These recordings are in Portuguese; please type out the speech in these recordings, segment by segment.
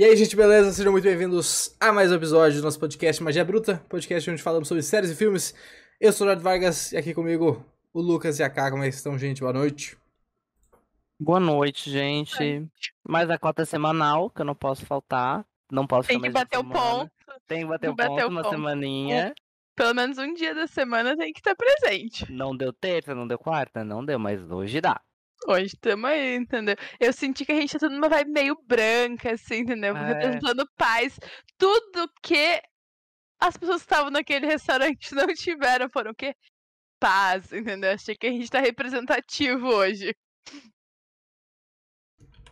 E aí, gente, beleza? Sejam muito bem-vindos a mais um episódio do nosso podcast Magia Bruta, podcast onde falamos sobre séries e filmes. Eu sou o Jorge Vargas e aqui comigo o Lucas e a Cá. Como é que estão, gente? Boa noite. Boa noite, gente. Mais a cota semanal, que eu não posso faltar. Não posso Tem que bater o ponto. Tem que bater Tem o ponto uma ponto. semaninha. Pelo menos um dia da semana tem que estar presente. Não deu terça, não deu quarta? Não deu, mas hoje dá. Hoje tamo aí, entendeu? Eu senti que a gente tá numa vibe meio branca, assim, entendeu? É. Representando paz. Tudo que as pessoas que estavam naquele restaurante não tiveram foram o quê? Paz, entendeu? Achei que a gente tá representativo hoje.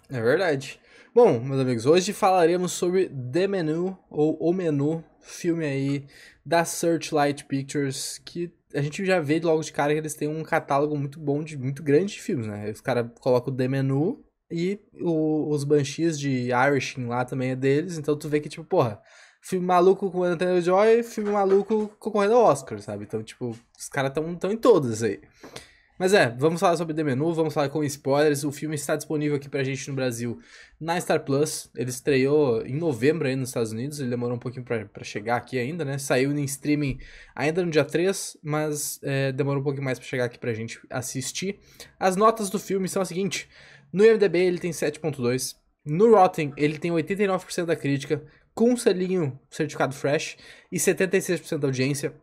É verdade. Bom, meus amigos, hoje falaremos sobre The Menu, ou O Menu, filme aí da Searchlight Pictures, que a gente já vê logo de cara que eles têm um catálogo muito bom, de muito grande de filmes, né? Os caras colocam o The Menu e o- os Banshees de Irishing lá também é deles, então tu vê que, tipo, porra, filme maluco com Anthony Joy, filme maluco concorrendo ao Oscar, sabe? Então, tipo, os caras estão tão em todas aí. Mas é, vamos falar sobre The Menu, vamos falar com spoilers. O filme está disponível aqui pra gente no Brasil na Star Plus. Ele estreou em novembro aí nos Estados Unidos, ele demorou um pouquinho pra, pra chegar aqui ainda, né? Saiu em streaming ainda no dia 3, mas é, demorou um pouquinho mais pra chegar aqui pra gente assistir. As notas do filme são as seguintes: no IMDb ele tem 7.2, no Rotten ele tem 89% da crítica, com um selinho certificado fresh e 76% da audiência.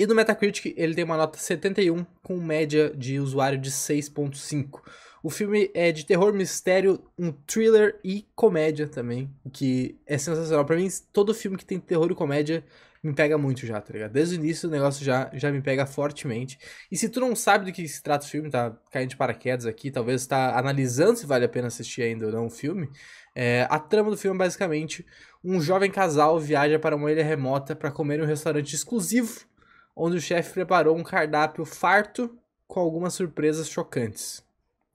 E no Metacritic ele tem uma nota 71 com média de usuário de 6.5. O filme é de terror, mistério, um thriller e comédia também, o que é sensacional. Pra mim, todo filme que tem terror e comédia me pega muito já, tá ligado? Desde o início o negócio já, já me pega fortemente. E se tu não sabe do que se trata o filme, tá caindo de paraquedas aqui, talvez tá analisando se vale a pena assistir ainda ou não o filme, é, a trama do filme é basicamente um jovem casal viaja para uma ilha remota para comer em um restaurante exclusivo onde o chefe preparou um cardápio farto com algumas surpresas chocantes.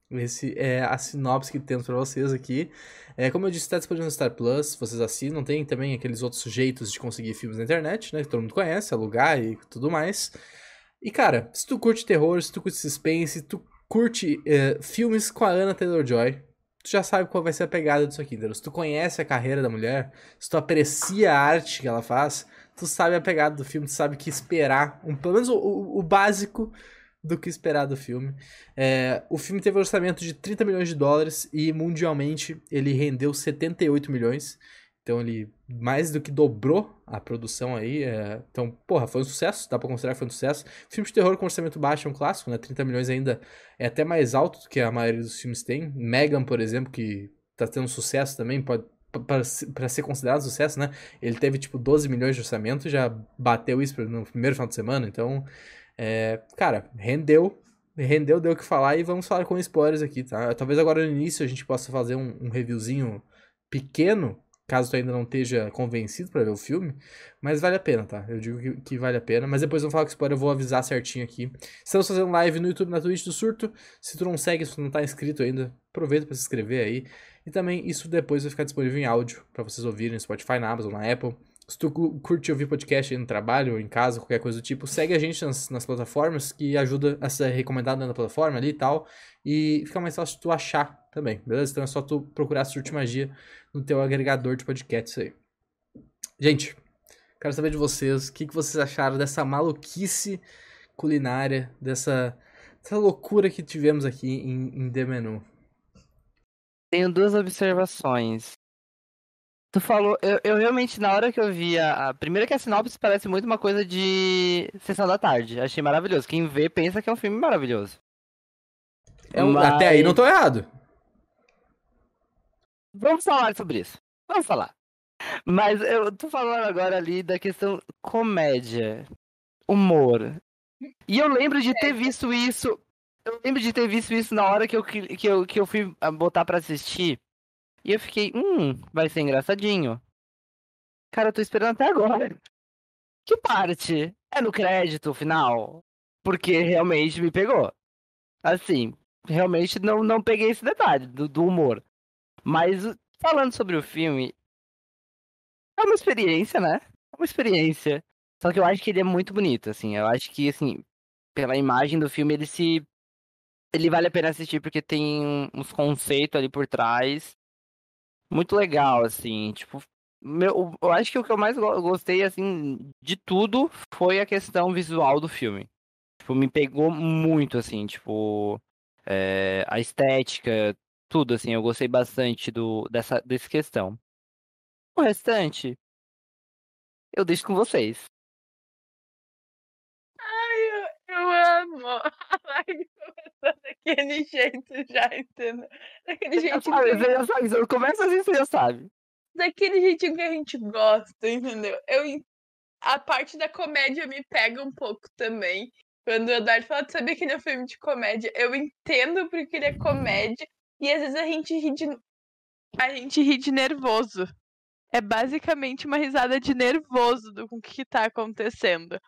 Esse é a sinopse que temos para vocês aqui. É, como eu disse, está disponível no Star Plus, vocês assinam. Tem também aqueles outros jeitos de conseguir filmes na internet, né? Que todo mundo conhece, alugar e tudo mais. E cara, se tu curte terror, se tu curte suspense, se tu curte é, filmes com a Anna Taylor-Joy, tu já sabe qual vai ser a pegada disso aqui, entendeu? Se tu conhece a carreira da mulher, se tu aprecia a arte que ela faz, tu sabe a pegada do filme, tu sabe o que esperar, um, pelo menos o, o- básico do que esperar do filme. É, o filme teve um orçamento de 30 milhões de dólares e mundialmente ele rendeu 78 milhões. Então ele mais do que dobrou a produção aí. é, então, porra, foi um sucesso, dá pra considerar que foi um sucesso. Filme de terror com orçamento baixo é um clássico, né? 30 milhões ainda é até mais alto do que a maioria dos filmes tem. Megan, por exemplo, que tá tendo sucesso também, pode para ser considerado sucesso, né? Ele teve tipo 12 milhões de orçamento, já bateu isso no primeiro final de semana, então é, cara, rendeu, rendeu, deu o que falar e vamos falar com spoilers aqui, tá? Talvez agora no início a gente possa fazer um, um reviewzinho pequeno, caso tu ainda não esteja convencido pra ver o filme, mas vale a pena, tá? Eu digo que, que vale a pena, mas depois vamos falar com spoiler, eu vou avisar certinho aqui. Estamos fazendo live no YouTube, na Twitch do Surto, se tu não segue, se tu não tá inscrito ainda, aproveita pra se inscrever aí. E também isso depois vai ficar disponível em áudio pra vocês ouvirem no Spotify, na Amazon, na Apple. Se tu cu- curte ouvir podcast no trabalho, ou em casa, qualquer coisa do tipo, segue a gente nas, nas plataformas, que ajuda a ser recomendado na plataforma ali e tal. E fica mais fácil tu achar também, beleza? Então é só tu procurar Surte Magia no teu agregador de podcasts aí. Gente, quero saber de vocês, o que, que vocês acharam dessa maluquice culinária, dessa, dessa loucura que tivemos aqui em, em The Menu. Tenho duas observações. Tu falou, eu, eu realmente, na hora que eu vi a, a. Primeiro que a sinopse parece muito uma coisa de sessão da tarde. Achei maravilhoso. Quem vê pensa que é um filme maravilhoso. É um- Mas- Até aí não tô errado. Vamos falar sobre isso. Vamos falar. Mas eu tô falando agora ali da questão comédia, humor. E eu lembro de ter visto isso. Eu lembro de ter visto isso na hora que eu, que eu, que eu fui ah, botar pra assistir. E eu fiquei, hum, vai ser engraçadinho. Cara, eu tô esperando até agora. Que parte? É no crédito final? Porque realmente me pegou. Assim, realmente não, não peguei esse detalhe do, do humor. Mas falando sobre o filme, é uma experiência, né? É uma experiência. Só que eu acho que ele é muito bonito, assim. Eu acho que, assim, pela imagem do filme, ele se. Ele vale a pena assistir porque tem uns conceitos ali por trás muito legal, assim, tipo, meu, eu acho que o que eu mais gostei, assim, de tudo foi a questão visual do filme. Tipo, me pegou muito, assim, tipo, é, a estética, tudo, assim, eu gostei bastante do, dessa, dessa questão. O restante, eu deixo com vocês. Ai, eu, eu amo a live começou daquele jeito já, entendeu? Daquele jeito sabe, que, você já sabe, você começa assim, você já sabe. daquele jeitinho que a gente gosta, entendeu? Eu, a parte da comédia me pega um pouco também. Quando o Eduardo fala, sabia que ele é um filme de comédia? Eu entendo porque ele é comédia. E às vezes a gente ri de. A gente ri de nervoso. É basicamente uma risada de nervoso do com o que tá acontecendo.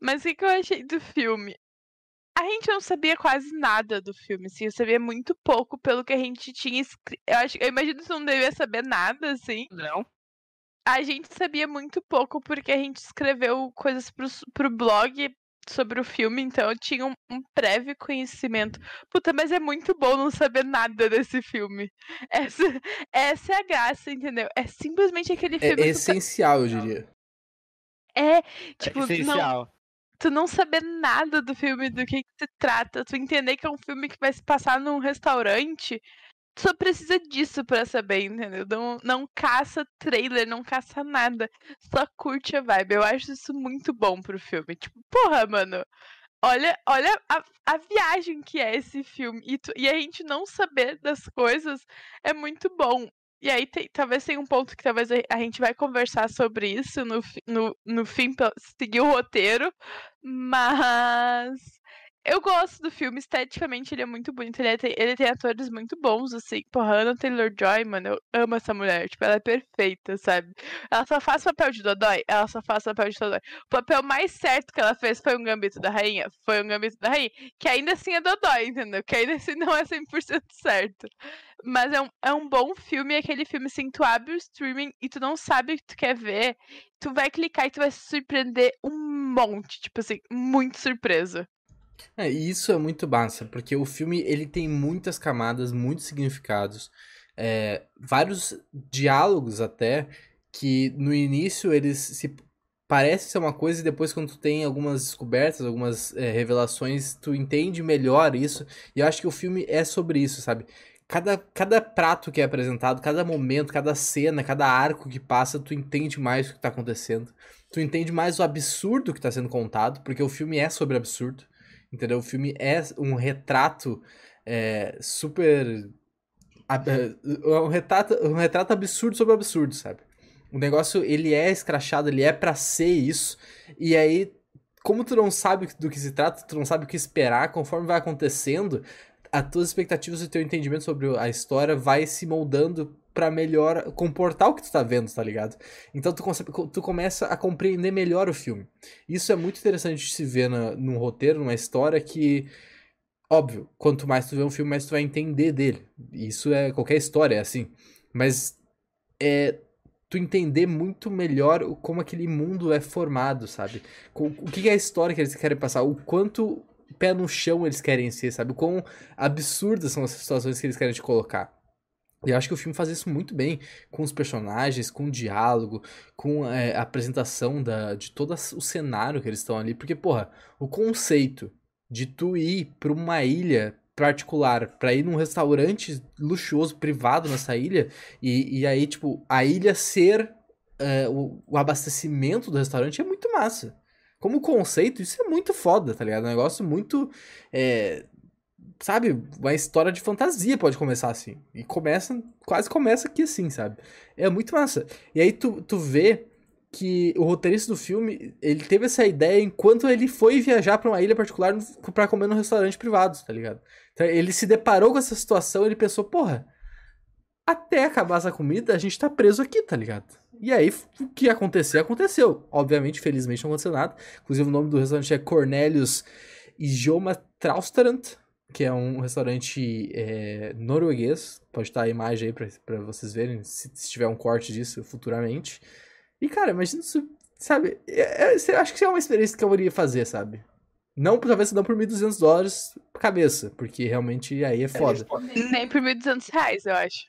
Mas o que, que eu achei do filme? A gente não sabia quase nada do filme, assim, eu sabia muito pouco pelo que a gente tinha escrito. Eu, acho, eu imagino que você não devia saber nada, assim. Não? A gente sabia muito pouco porque a gente escreveu coisas pro, pro blog sobre o filme, então eu tinha um, um prévio conhecimento. Puta, mas é muito bom não saber nada desse filme. Essa, essa é a graça, entendeu? É simplesmente aquele É, filme. tá- essencial, eu diria. É, tipo, é não, essencial. Tu não saber nada do filme, do que, que se trata, tu entender que é um filme que vai se passar num restaurante, tu só precisa disso pra saber, entendeu? Não, não caça trailer, não caça nada, só curte a vibe. Eu acho isso muito bom pro filme. Tipo, porra, mano, olha, olha a, a viagem que é esse filme. E, tu- e a gente não saber das coisas é muito bom. E aí tem- talvez tenha um ponto que talvez a gente vai conversar sobre isso no, no, no fim, seguir o roteiro. Mas eu gosto do filme, esteticamente ele é muito bonito. Ele, é- ele tem atores muito bons, assim. Porra, Anna Taylor-Joy, mano, eu amo essa mulher. Tipo, ela é perfeita, sabe? Ela só faz papel de Dodói? Ela só faz papel de Dodói. O papel mais certo que ela fez foi um Gambito da Rainha? Foi um Gambito da Rainha. Que ainda assim é Dodói, entendeu? Que ainda assim não é 100% certo. Mas é um, é um bom filme, é aquele filme assim, tu abre o streaming e tu não sabe o que tu quer ver. Tu vai clicar e tu vai se surpreender um monte. Tipo assim, muito surpresa. É, isso é muito massa, porque o filme ele tem muitas camadas, muitos significados, é, vários diálogos até, que no início eles se parecem ser uma coisa e depois quando tu tem algumas descobertas, algumas é, revelações, tu entende melhor isso. E eu acho que o filme é sobre isso, sabe? Cada, cada prato que é apresentado, cada momento, cada cena, cada arco que passa, tu entende mais o que tá acontecendo. Tu entende mais o absurdo que tá sendo contado, porque o filme é sobre absurdo. Entendeu? O filme é um retrato é, super. ab- é um, retrato, um retrato absurdo sobre absurdo, sabe? O negócio, ele é escrachado, ele é pra ser isso. E aí, como tu não sabe do que se trata, tu não sabe o que esperar, conforme vai acontecendo, as tuas expectativas e o teu entendimento sobre a história vai se moldando pra melhor comportar o que tu tá vendo, tá ligado? Então tu, tu começa a compreender melhor o filme. Isso é muito interessante de se ver na, num roteiro, numa história que, óbvio, quanto mais tu vê um filme, mais tu vai entender dele. Isso é qualquer história, é assim. Mas é tu entender muito melhor como aquele mundo é formado, sabe? O que é a história que eles querem passar, o quanto pé no chão eles querem ser, sabe? O quão absurdas são as situações que eles querem te colocar. Eu acho que o filme faz isso muito bem, com os personagens, com o diálogo, com é, a apresentação da, de todo o cenário que eles estão ali. Porque, porra, o conceito de tu ir pra uma ilha particular, pra ir num restaurante luxuoso, privado nessa ilha, e, e aí, tipo, a ilha ser é, o, o abastecimento do restaurante é muito massa. Como conceito, isso é muito foda, tá ligado? É um negócio muito. é, sabe, uma história de fantasia pode começar assim. E começa, quase começa aqui assim, sabe? É muito massa. E aí tu, tu vê que o roteirista do filme, ele teve essa ideia enquanto ele foi viajar pra uma ilha particular pra comer num restaurante privado, tá ligado? Então ele se deparou com essa situação ele pensou, porra, até acabar essa comida, a gente tá preso aqui, tá ligado? E aí, o que ia acontecer, aconteceu. Obviamente, felizmente, não aconteceu nada. Inclusive, o nome do restaurante é Cornelius Ijoma Traustrand, que é um restaurante é, norueguês. Pode estar a imagem aí pra, pra vocês verem, se, se tiver um corte disso futuramente. E, cara, imagina isso, sabe? É, é, eu acho que é uma experiência que eu iria fazer, sabe? Não, talvez não por 1.200 dólares por cabeça, porque realmente aí é foda. Nem por 1.200 reais, eu acho.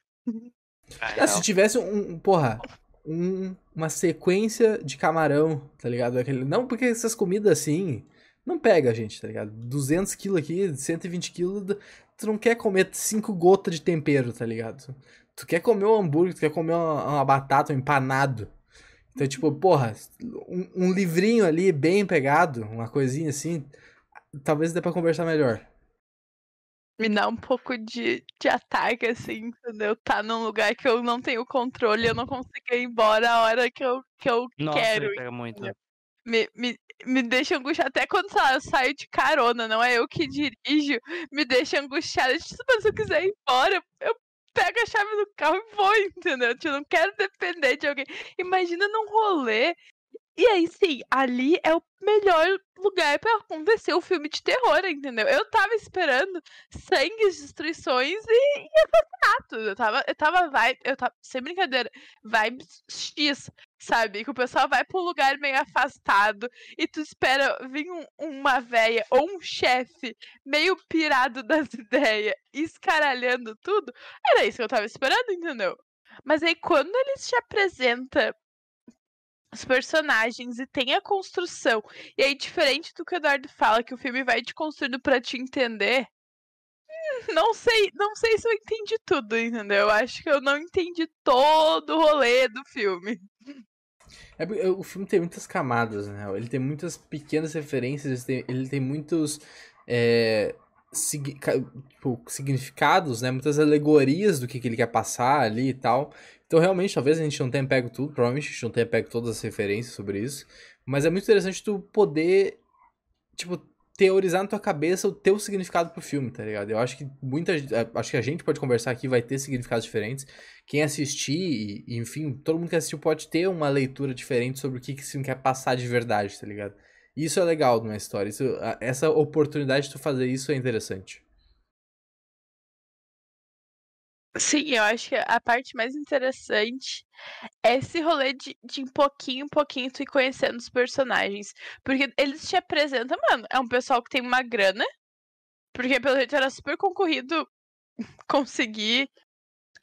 Ah, se tivesse um, porra, um, uma sequência de camarão, tá ligado? Aquele, não, porque essas comidas assim, não pega, gente, tá ligado? 200 quilos aqui, 120 quilos, tu não quer comer 5 gotas de tempero, tá ligado? Tu quer comer um hambúrguer, tu quer comer uma, uma batata, um empanado. Então, tipo, porra, um, um, livrinho ali bem pegado, uma coisinha assim, talvez dê pra conversar melhor. Me dá um pouco de, de ataque, assim, entendeu? Tá num lugar que eu não tenho controle, eu não consigo ir embora a hora que eu, que eu Nossa, quero. Pega muito. Me, me, me deixa angustiada. Até quando lá, eu saio de carona, não é eu que dirijo, me deixa angustiada. Tipo, se eu quiser ir embora, eu pego a chave do carro e vou, entendeu? Tipo, eu não quero depender de alguém. Imagina num rolê. E aí, sim, ali é o melhor lugar para acontecer o filme de terror, entendeu? Eu tava esperando sangue, destruições e, e assassinato. Eu tava, eu tava vibe, eu tava, sem brincadeira, vibes X, sabe? Que o pessoal vai pra um lugar meio afastado e tu espera vir um, uma véia ou um chefe meio pirado das ideias, escaralhando tudo. Era isso que eu tava esperando, entendeu? Mas aí quando eles te apresentam os personagens e tem a construção. E aí, diferente do que o Eduardo fala, que o filme vai te construindo para te entender. Hum, não sei, não sei se eu entendi tudo, entendeu? Eu acho que eu não entendi todo o rolê do filme. É, o filme tem muitas camadas, né? Ele tem muitas pequenas referências, ele tem, ele tem muitos é, sig, tipo, significados, né? Muitas alegorias do que, que ele quer passar ali e tal. Então, realmente, talvez a gente não tenha pego tudo, provavelmente a gente não tenha pego todas as referências sobre isso, mas é muito interessante tu poder, tipo, teorizar na tua cabeça o teu significado pro filme, tá ligado? Eu acho que muita é, acho que a gente pode conversar aqui, vai ter significados diferentes. Quem assistir, enfim, todo mundo que assistiu pode ter uma leitura diferente sobre o que, que esse filme quer passar de verdade, tá ligado? Isso é legal numa história. Isso, essa oportunidade de tu fazer isso é interessante. Sim, eu acho que a parte mais interessante é esse rolê de, de em pouquinho em pouquinho tu ir conhecendo os personagens. Porque eles te apresentam, mano, é um pessoal que tem uma grana. Porque pelo jeito era super concorrido conseguir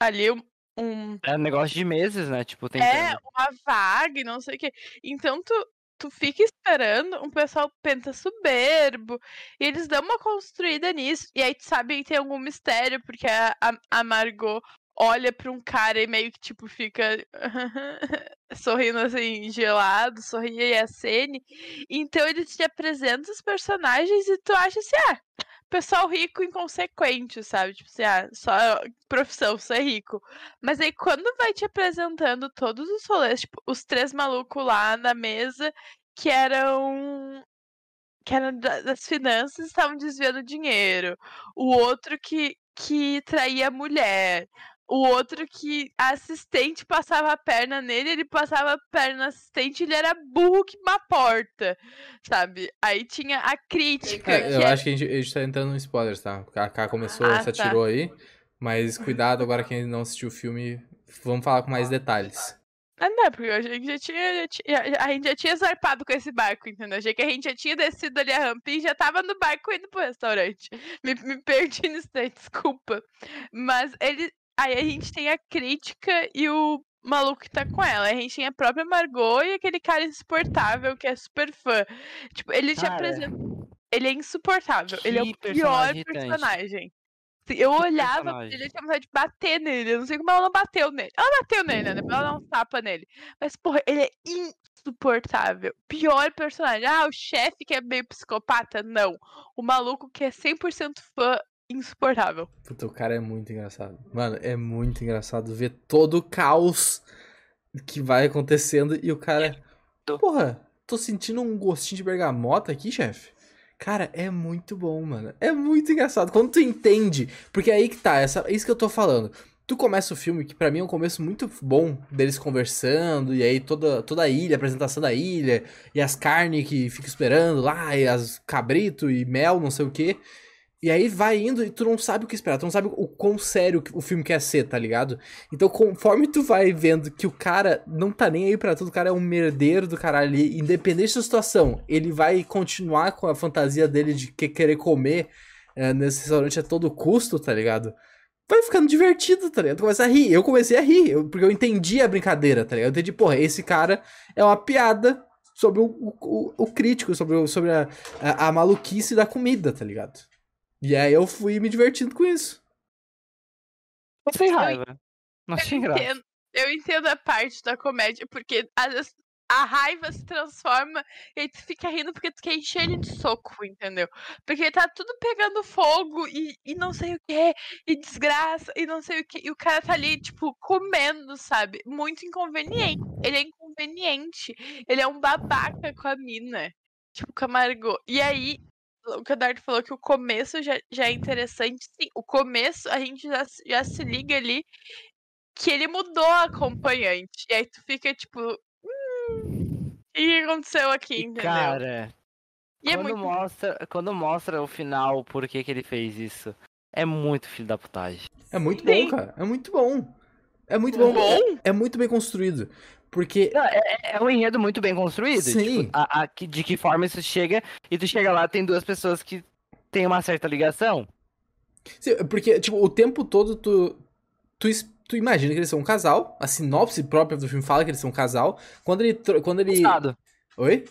ali um. um... É um negócio de meses, né? Tipo, tem. É, uma vaga e não sei o quê. Então tu, tu fica esperando um pessoal pensa soberbo, e eles dão uma construída nisso, e aí tu sabe que tem algum mistério, porque a, a Margot olha pra um cara e meio que, tipo, fica sorrindo assim, gelado, sorria e acene. Então eles te apresentam os personagens e tu acha assim, ah, pessoal rico inconsequente, sabe? Tipo assim, ah, só profissão, ser rico. Mas aí quando vai te apresentando todos os rolês, tipo, os três malucos lá na mesa que eram que eram das finanças estavam desviando dinheiro. O outro que que traía mulher o outro que a assistente passava a perna nele, ele passava a perna na assistente, ele era burro que uma porta, sabe? Aí tinha a crítica. É, eu é... acho que a gente, a gente tá entrando no spoilers, tá? A K começou, ah, se atirou tá. aí, mas cuidado agora quem não assistiu o filme, vamos falar com mais detalhes. Ah, não, porque a gente já tinha, já tinha, a gente já tinha zarpado com esse barco, entendeu? Achei que a gente já tinha descido ali a rampa e já tava no barco indo pro restaurante. Me, me perdi nisso daí, desculpa. Mas ele, Aí a gente tem a crítica e o maluco que tá com ela. A gente tem a própria Margot e aquele cara insuportável que é super fã. Tipo, ele te apresenta. Ele é insuportável. Ele é o pior personagem. Eu que olhava personagem. ele tinha vontade de bater nele. Eu não sei como ela não bateu nele. Ela bateu nele, né? Ela dá um tapa nele. Mas, porra, ele é insuportável. Pior personagem. Ah, o chefe que é meio psicopata? Não. O maluco que é 100% fã insuportável. Puta, o cara é muito engraçado. Mano, é muito engraçado ver todo o caos que vai acontecendo e o cara. Porra, tô sentindo um gostinho de bergamota aqui, chefe. Cara, é muito bom, mano. É muito engraçado. Quando tu entende. Porque é aí que tá, essa, é isso que eu tô falando. Tu começa o filme, que para mim é um começo muito bom deles conversando, e aí toda, toda a ilha, a apresentação da ilha, e as carnes que fica esperando lá, e as cabrito e mel, não sei o que. E aí vai indo e tu não sabe o que esperar, tu não sabe o quão sério o filme quer ser, tá ligado? Então, conforme tu vai vendo que o cara não tá nem aí pra tudo, o cara é um merdeiro do caralho ali, independente da situação, ele vai continuar com a fantasia dele de que querer comer é, nesse restaurante a todo custo, tá ligado? vai ficando divertido, tá ligado? Tu começa a rir. Eu comecei a rir, eu, porque eu entendi a brincadeira, tá ligado? Eu entendi, porra, esse cara é uma piada sobre o, o, o crítico, sobre, sobre a, a, a, maluquice da comida, tá ligado? E aí eu fui me divertindo com isso. Não sem raiva. Não achei graça. Eu entendo a parte da comédia, porque às vezes a raiva se transforma e tu fica rindo porque tu quer encher ele de soco, entendeu? Porque tá tudo pegando fogo e, e não sei o que, e desgraça, e não sei o que, e o cara tá ali, tipo, comendo, sabe? Muito inconveniente. Ele é inconveniente. Ele é um babaca com a mina. Tipo, com a Margot. E aí, o Cadardo falou que o começo já, já é interessante. Sim, o começo a gente já, já se liga ali que ele mudou a acompanhante. E aí tu fica tipo, o que aconteceu aqui, entendeu? Cara, e é quando, é muito... mostra, quando mostra o final, por que, que ele fez isso, é muito filho da putagem. É muito Sim. bom, cara. É muito bom. É muito bom. bom? É, é, muito bem construído. Porque. Não, é, é, um enredo muito bem construído. Sim. Tipo, a, a, de que forma isso chega, e tu chega lá, tem duas pessoas que têm uma certa ligação. Sim, porque, tipo, o tempo todo tu. Tu, tu imagina que eles são um casal. A sinopse própria do filme fala que eles são um casal. Quando ele. Quando ele... Oi?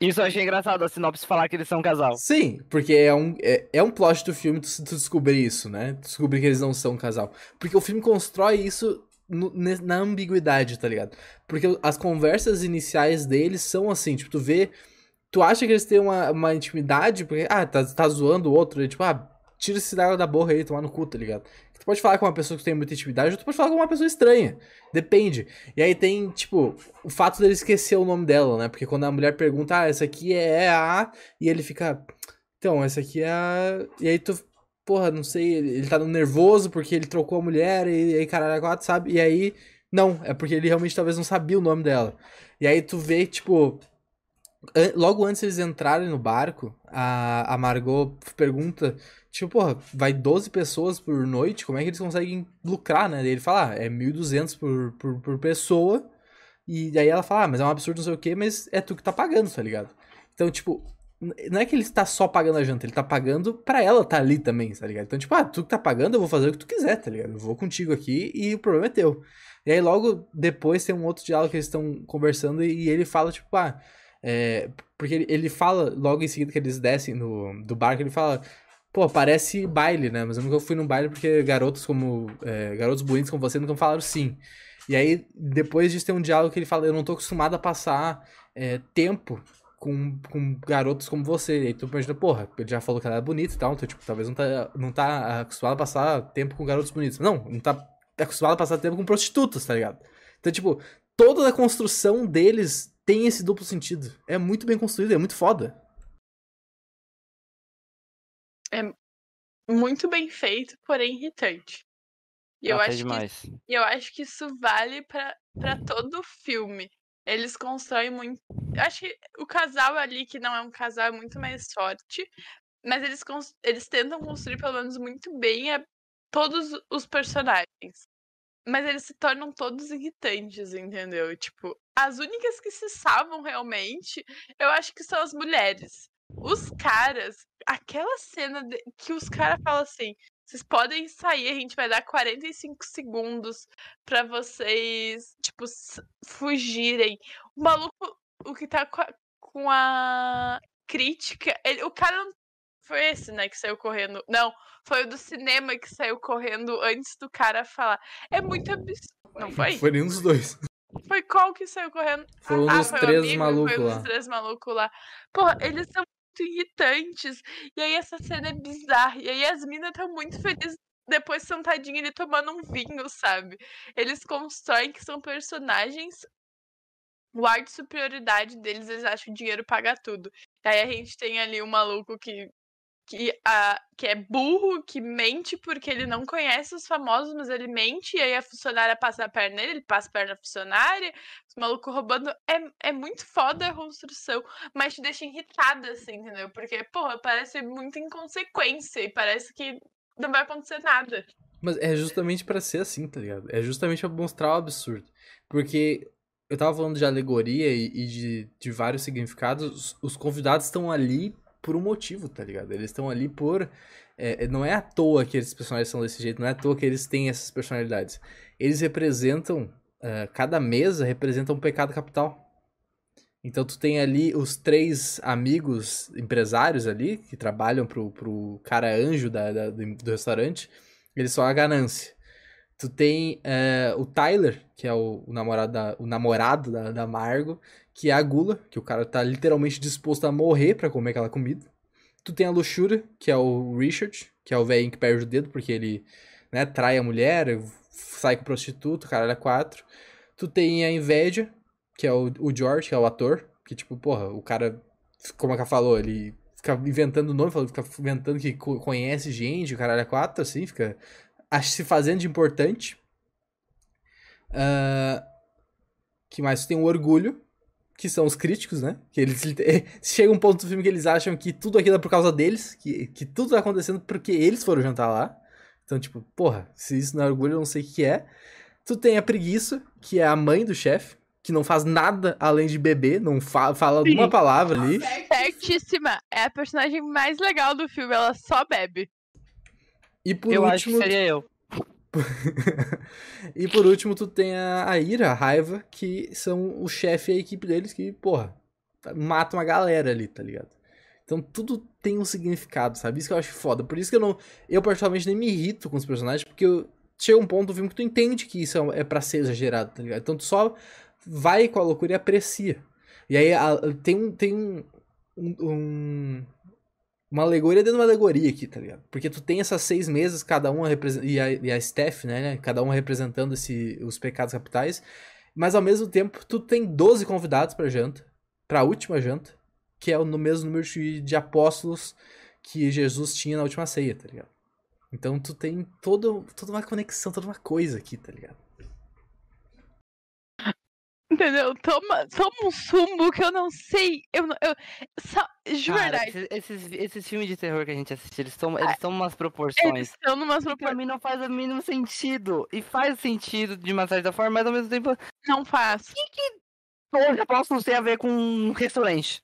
Isso eu achei engraçado, a sinopse falar que eles são um casal. Sim, porque é um, é, é um plot do filme tu, tu descobrir isso, né? Tu descobrir que eles não são um casal. Porque o filme constrói isso no, na ambiguidade, tá ligado? Porque as conversas iniciais deles são assim, tipo, tu vê. Tu acha que eles têm uma, uma intimidade, porque, ah, tá, tá zoando o outro, e, tipo, ah, tira esse água da borra aí, tomar no cu, tá ligado? Tu pode falar com uma pessoa que tem muita intimidade, ou tu pode falar com uma pessoa estranha. Depende. E aí tem, tipo, o fato dele esquecer o nome dela, né? Porque quando a mulher pergunta, ah, essa aqui é a. E ele fica. Então, essa aqui é a. E aí tu. Porra, não sei, ele tá nervoso porque ele trocou a mulher, e aí caralho, quatro, sabe? E aí. Não, é porque ele realmente talvez não sabia o nome dela. E aí tu vê, tipo, logo antes eles entrarem no barco, a, a Margot pergunta Tipo, porra, vai 12 pessoas por noite, como é que eles conseguem lucrar, né? Daí ele fala, ah, é 1.200 por, por, por pessoa. E daí ela fala, ah, mas é um absurdo, não sei o quê, mas é tu que tá pagando, tá ligado? Então, tipo, não é que ele está só pagando a janta, ele tá pagando pra ela tá ali também, tá ligado? Então, tipo, ah, tu que tá pagando, eu vou fazer o que tu quiser, tá ligado? Eu vou contigo aqui e o problema é teu. E aí logo depois tem um outro diálogo que eles estão conversando e, ele fala, tipo, ah, é, porque ele, fala logo em seguida que eles descem no, do barco, ele fala, Pô, parece baile, né? Mas eu nunca fui num baile porque garotos como. É, garotos bonitos como você nunca falaram sim. E aí, depois disso, tem um diálogo que ele fala: Eu não tô acostumado a passar é, tempo com, com garotos como você. E aí tu imagina, porra, ele já falou que ela é bonita e tal, então, tipo, talvez não tá, não tá acostumado a passar tempo com garotos bonitos. Não, não tá acostumado a passar tempo com prostitutas, tá ligado? Então, tipo, toda a construção deles tem esse duplo sentido. É muito bem construído, é muito foda. É muito bem feito, porém irritante. E eu, acho demais. que, eu acho que isso vale para todo o filme. Eles constroem muito. Eu acho que o casal ali, que não é um casal, é muito mais forte. Mas eles, eles tentam construir, pelo menos, muito bem a... todos os personagens. Mas eles se tornam todos irritantes, entendeu? Tipo, as únicas que se salvam realmente, eu acho que são as mulheres. Os caras, aquela cena de, que os caras falam assim: vocês podem sair, a gente vai dar 45 segundos para vocês, tipo, fugirem. O maluco, o que tá com a, com a crítica, ele, o cara não foi esse, né, que saiu correndo. Não, foi o do cinema que saiu correndo antes do cara falar. É muito absurdo. Não foi? Foi nenhum dos dois. Foi qual que saiu correndo? Foi um ah, dos três malucos lá. Foi um dos três malucos lá. Porra, eles são muito irritantes. E aí essa cena é bizarra. E aí as minas estão muito felizes depois sentadinha ali tomando um vinho, sabe? Eles constroem que são personagens. O ar de superioridade deles, eles acham que o dinheiro paga tudo. E aí a gente tem ali um maluco que que, a, que é burro, que mente porque ele não conhece os famosos, mas ele mente, e aí a funcionária passa a perna nele, ele passa a perna na funcionária, os malucos roubando. É, é muito foda a construção, mas te deixa irritada, assim, entendeu? Porque, porra, parece muita inconsequência e parece que não vai acontecer nada. Mas é justamente para ser assim, tá ligado? É justamente pra mostrar o absurdo. Porque eu tava falando de alegoria e, e de, de vários significados, os convidados estão ali por um motivo, tá ligado? Eles estão ali por é, não é à toa que esses personagens são desse jeito, não é à toa que eles têm essas personalidades. Eles representam, uh, cada mesa representa um pecado capital. Então tu tem ali os três amigos empresários ali, que trabalham pro, pro cara anjo da, da do, do, restaurante, eles são a ganância. Tu tem uh, o Tyler, que é o, o namorado, da, o namorado da, da Margo, que é a gula, que o cara tá literalmente disposto a morrer para comer aquela comida. Tu tem a luxúria, que é o Richard, que é o velho que perde o dedo porque ele né, trai a mulher, sai com prostituto, caralho, é quatro. Tu tem a inveja, que é o, o George, que é o ator, que tipo, porra, o cara, como a Ká falou, ele fica inventando nome, fica inventando que conhece gente, o caralho é quatro, assim, fica se fazendo de importante. Uh, que mais? Tem o orgulho, que são os críticos, né? Que eles chega um ponto do filme que eles acham que tudo aquilo é por causa deles, que, que tudo tá acontecendo porque eles foram jantar lá. Então, tipo, porra, se isso não é orgulho, eu não sei o que é. Tu tem a preguiça, que é a mãe do chefe, que não faz nada além de beber, não fa fala Sim. uma palavra ali. Certíssima. É a personagem mais legal do filme, ela só bebe. E por eu último. Acho que seria eu. e por último, tu tem a, a ira, a raiva, que são o chefe e a equipe deles que, porra, matam a galera ali, tá ligado? Então tudo tem um significado, sabe? Isso que eu acho foda. Por isso que eu não. Eu, particularmente, nem me irrito com os personagens, porque eu, chega um ponto do filme que tu entende que isso é, é pra ser exagerado, tá ligado? Então tu só vai com a loucura e aprecia. E aí a, tem um. Tem um, um uma alegoria dentro de uma alegoria aqui, tá ligado? Porque tu tem essas seis mesas, cada uma e a, e a Steph, né? Cada uma representando esse, os pecados capitais. Mas ao mesmo tempo, tu tem 12 convidados pra janta, pra última janta, que é no mesmo número de, de apóstolos que Jesus tinha na última ceia, tá ligado? Então tu tem todo, toda uma conexão, toda uma coisa aqui, tá ligado? Entendeu? Toma, toma um sumo que eu não sei. Eu, eu, só, de Cara, verdade. Esses, esses filmes de terror que a gente assiste, eles estão eles estão umas proporções. Eles estão numas proporções. Pra mim não faz o mínimo sentido. E faz sentido de uma certa forma, mas ao mesmo tempo. Não faz. O que, que hoje apóstolos tem a ver com um restaurante?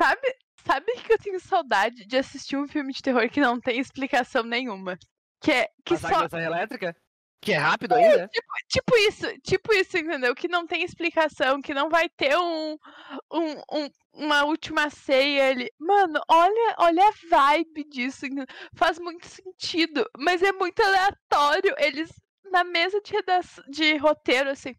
Sabe, sabe que eu tenho saudade de assistir um filme de terror que não tem explicação nenhuma? Que é. Que Massacre só... elétrica? Que é rápido ainda? É, tipo, tipo, isso, tipo isso, entendeu? Que não tem explicação, que não vai ter um, um, um uma última ceia ali. Mano, olha, olha a vibe disso. Entendeu? Faz muito sentido, mas é muito aleatório. Eles, na mesa de, de roteiro, assim,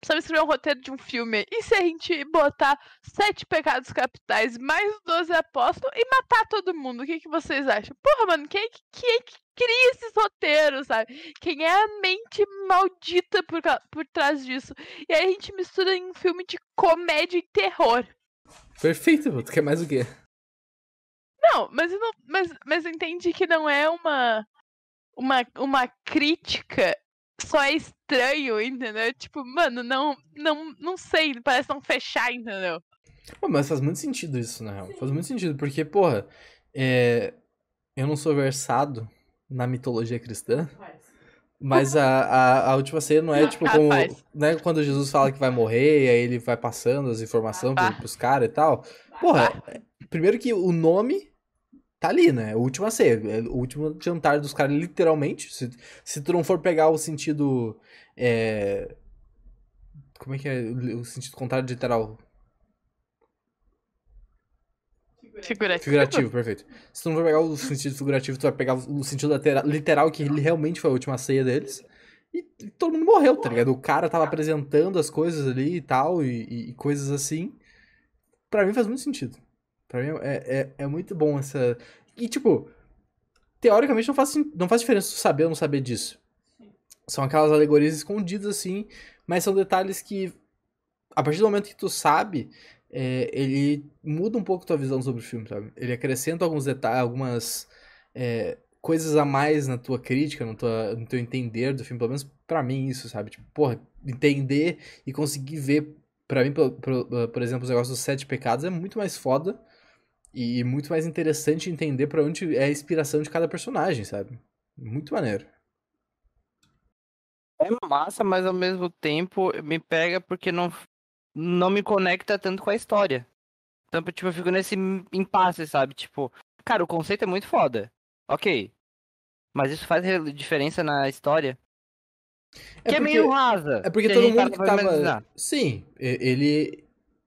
precisamos escrever um roteiro de um filme. E se a gente botar sete pecados capitais, mais 12 apóstolos e matar todo mundo? O que, que vocês acham? Porra, mano, quem, quem é que cria esses roteiros, sabe? Quem é a mente maldita por, por trás disso? E aí a gente mistura em um filme de comédia e terror. Perfeito, tu quer mais o quê? Não, mas, não, mas, mas entendi que não é uma, uma, uma crítica só é estranho, entendeu? Tipo, mano, não, não, não sei, parece não fechar, entendeu? Pô, mas faz muito sentido isso, na real. Faz muito sentido, porque, porra, é... eu não sou versado na mitologia cristã. Mas a, a, a, última ceia não é tipo como. Não é quando Jesus fala que vai morrer, e aí ele vai passando as informações ah. pros caras e tal. Porra, primeiro que o nome tá ali, né? Última ceia, é o último jantar dos caras, literalmente. Se, se tu não for pegar o sentido. É... Como é que é o sentido contrário de literal? Figurativo. Figurativo, perfeito. Se tu não for pegar o sentido figurativo, tu vai pegar o sentido literal, que ele realmente foi a última ceia deles. E, e todo mundo morreu, tá ligado? O cara tava apresentando as coisas ali e tal, e, e, e coisas assim. Pra mim faz muito sentido. Pra mim é, é, é muito bom essa. E, tipo, teoricamente não faz, não faz diferença tu saber ou não saber disso. São aquelas alegorias escondidas, assim, mas são detalhes que, a partir do momento que tu sabe, é, ele muda um pouco tua visão sobre o filme, sabe? Ele acrescenta alguns detalhes, algumas é, coisas a mais na tua crítica, no, tua, no teu entender do filme, pelo menos pra mim isso, sabe? Tipo, porra, entender e conseguir ver, pra mim, por, por, por exemplo, os negócios dos sete pecados é muito mais foda e muito mais interessante entender para onde é a inspiração de cada personagem, sabe? Muito maneiro. É massa, mas ao mesmo tempo me pega porque não, não me conecta tanto com a história. Então, tipo, eu fico nesse impasse, sabe? Tipo, cara, o conceito é muito foda. Ok, Mas isso faz re- diferença na história. É que é porque- meio rasa. É porque todo mundo que tava. Sim, ele.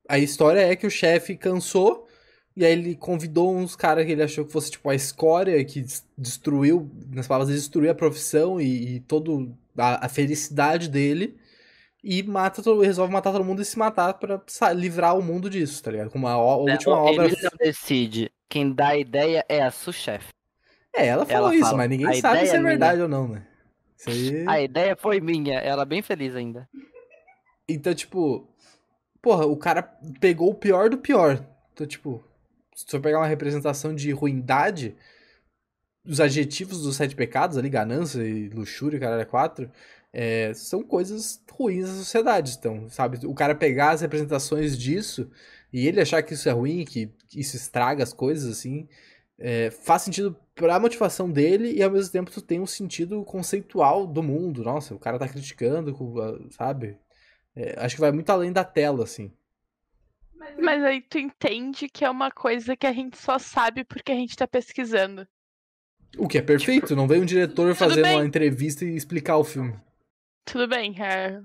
A história é que o chefe cansou. E aí ele convidou uns caras que ele achou que fosse tipo a escória, que des- destruiu, nas palavras, destruiu a profissão e, e todo a, a felicidade dele. E mata resolve matar todo mundo e se matar pra sa- livrar o mundo disso, tá ligado? Como a, o- a última Ele obra. não decide. Quem dá a ideia é a sous-chefe. É, ela falou Ela isso, fala, mas ninguém "A sabe se é é minha." verdade ou não, né? Aí. A ideia foi minha. Ela bem feliz ainda. Então, tipo, porra, o cara pegou o pior do pior. Então, tipo, se for pegar uma representação de ruindade, os adjetivos dos sete pecados ali, ganância e luxúria, caralho, é quatro, é, são coisas ruins da sociedade. Então, sabe, o cara pegar as representações disso e ele achar que isso é ruim, que isso estraga as coisas, assim, é, faz sentido pra motivação dele e ao mesmo tempo tu tem um sentido conceitual do mundo. Nossa, o cara tá criticando, com a- sabe? É, acho que vai muito além da tela, assim. Mas aí tu entende que é uma coisa que a gente só sabe porque a gente tá pesquisando. O que é perfeito, não vem um diretor fazer bem. uma entrevista e explicar o filme. Tudo bem, é,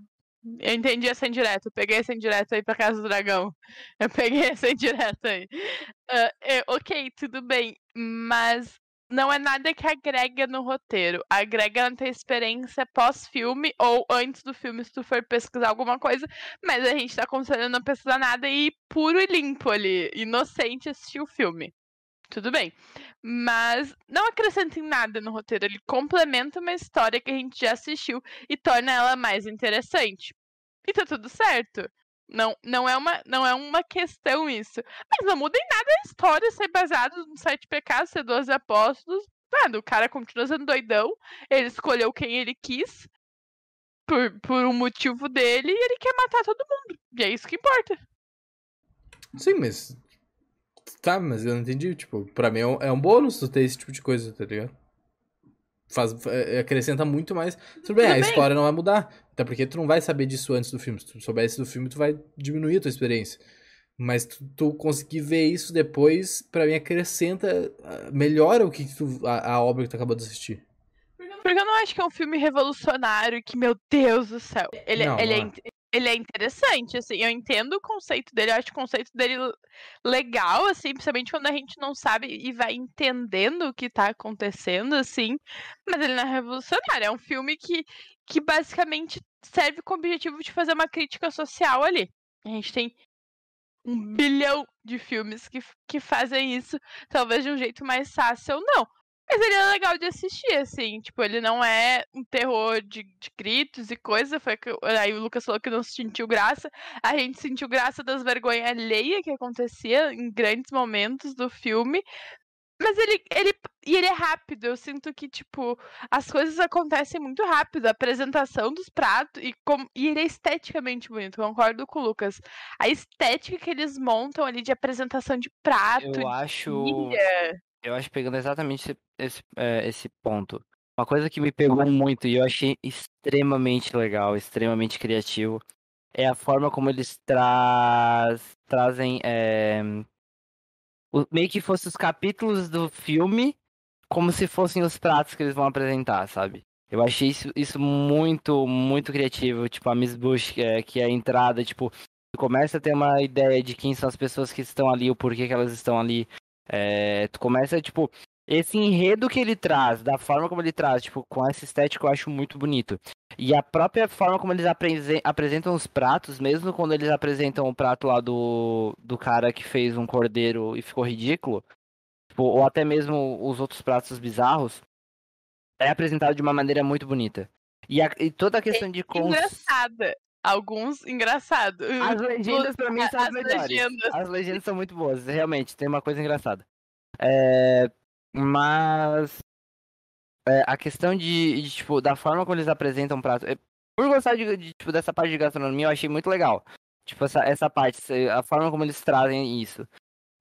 eu entendi essa indireta. Eu peguei essa indireta aí pra Casa do Dragão. Eu peguei essa indireta aí. Ah, é, ok, tudo bem. Mas não é nada que agrega no roteiro. Agrega na tua experiência pós-filme ou antes do filme, se tu for pesquisar alguma coisa. Mas a gente tá aconselhando não pesquisar nada e puro e limpo ali, inocente assistir o filme. Tudo bem. Mas não acrescenta em nada no roteiro. Ele complementa uma história que a gente já assistiu e torna ela mais interessante. E tá tudo certo. Não, não, é uma, não é uma questão isso. Mas não muda em nada a história ser baseada nos sete pecados, ser 12 apóstolos. Nada, o cara continua sendo doidão. Ele escolheu quem ele quis. Por, por um motivo dele. E ele quer matar todo mundo. E é isso que importa. Sim, mas. Tá, mas eu não entendi. Tipo, pra mim é um, é um bônus tu ter esse tipo de coisa, tá ligado? Faz, é, acrescenta muito mais. Tudo bem, Tudo a bem. história não vai mudar. Até porque tu não vai saber disso antes do filme. Se tu soubesse do filme, tu vai diminuir a tua experiência. Mas tu, tu conseguir ver isso depois, pra mim, acrescenta. ah, Melhora o que tu, a, a obra que tu acabou de assistir. Porque eu não acho que é um filme revolucionário que, meu Deus do céu. Ele, Não, ele, é, não é. Ele é interessante, assim. Eu entendo o conceito dele, eu acho o conceito dele legal, assim, principalmente quando a gente não sabe e vai entendendo o que tá acontecendo, assim. Mas ele não é revolucionário. É um filme que, que basicamente serve com o objetivo de fazer uma crítica social ali. A gente tem um bilhão de filmes que, que fazem isso, talvez de um jeito mais fácil ou não. Mas ele é legal de assistir, assim. Tipo, ele não é um terror de, de gritos e coisa. Foi que, aí o Lucas falou que não sentiu graça. A gente sentiu graça das vergonhas alheias que acontecia em grandes momentos do filme. Mas ele, ele. E ele é rápido. Eu sinto que, tipo, as coisas acontecem muito rápido. A apresentação dos pratos. E, como, e ele é esteticamente bonito. Concordo com o Lucas. A estética que eles montam ali de apresentação de prato. Eu acho. ilha. Eu acho pegando exatamente esse, esse, é, esse ponto. Uma coisa que me pegou muito e eu achei extremamente legal, extremamente criativo, é a forma como eles traz, trazem é, o- meio que fossem os capítulos do filme, como se fossem os pratos que eles vão apresentar, sabe? Eu achei isso, isso muito, muito criativo. Tipo, a Miss Bush, que é, que é a entrada, tipo, começa a ter uma ideia de quem são as pessoas que estão ali, o porquê que elas estão ali. É, tu começa, tipo, esse enredo que ele traz, da forma como ele traz, tipo, com essa estética eu acho muito bonito. E a própria forma como eles apresen- apresentam os pratos, mesmo quando eles apresentam o prato lá do, do cara que fez um cordeiro e ficou ridículo, tipo, ou até mesmo os outros pratos bizarros, é apresentado de uma maneira muito bonita. E, a- e toda a questão de cons... Engraçada. Alguns engraçados. As legendas pra mim são as As melhores. legendas. As legendas são muito boas, realmente, tem uma coisa engraçada. É, mas é, a questão de, de, tipo, da forma como eles apresentam o prato. é, por gostar de, de, tipo, dessa parte de gastronomia, eu achei muito legal. Tipo, essa, essa parte, a forma como eles trazem isso.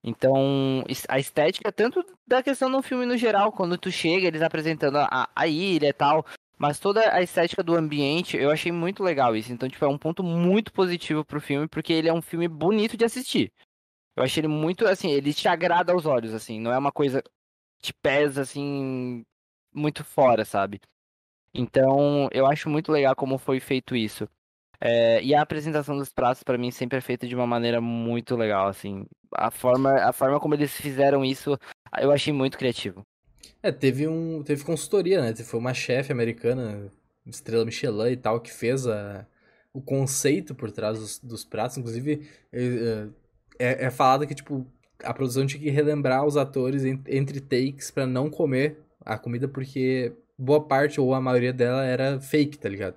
Então, a estética, tanto da questão do filme no geral, quando tu chega, eles apresentando a, a ilha e tal, mas toda a estética do ambiente, eu achei muito legal isso. Então, tipo, é um ponto muito positivo pro filme, porque ele é um filme bonito de assistir. Eu achei ele muito, assim, ele te agrada aos olhos, assim, não é uma coisa que te pesa, assim, muito fora, sabe? Então, eu acho muito legal como foi feito isso. É, e a apresentação dos pratos, para mim, sempre é feita de uma maneira muito legal, assim. A forma, a forma como eles fizeram isso, eu achei muito criativo. É, teve um. Teve consultoria, né? Foi uma chefe americana, estrela Michelin e tal, que fez a, o conceito por trás dos, dos pratos. Inclusive, é, é, é, falado que, tipo, a produção tinha que relembrar os atores entre takes para não comer a comida, porque boa parte ou a maioria dela era fake, tá ligado?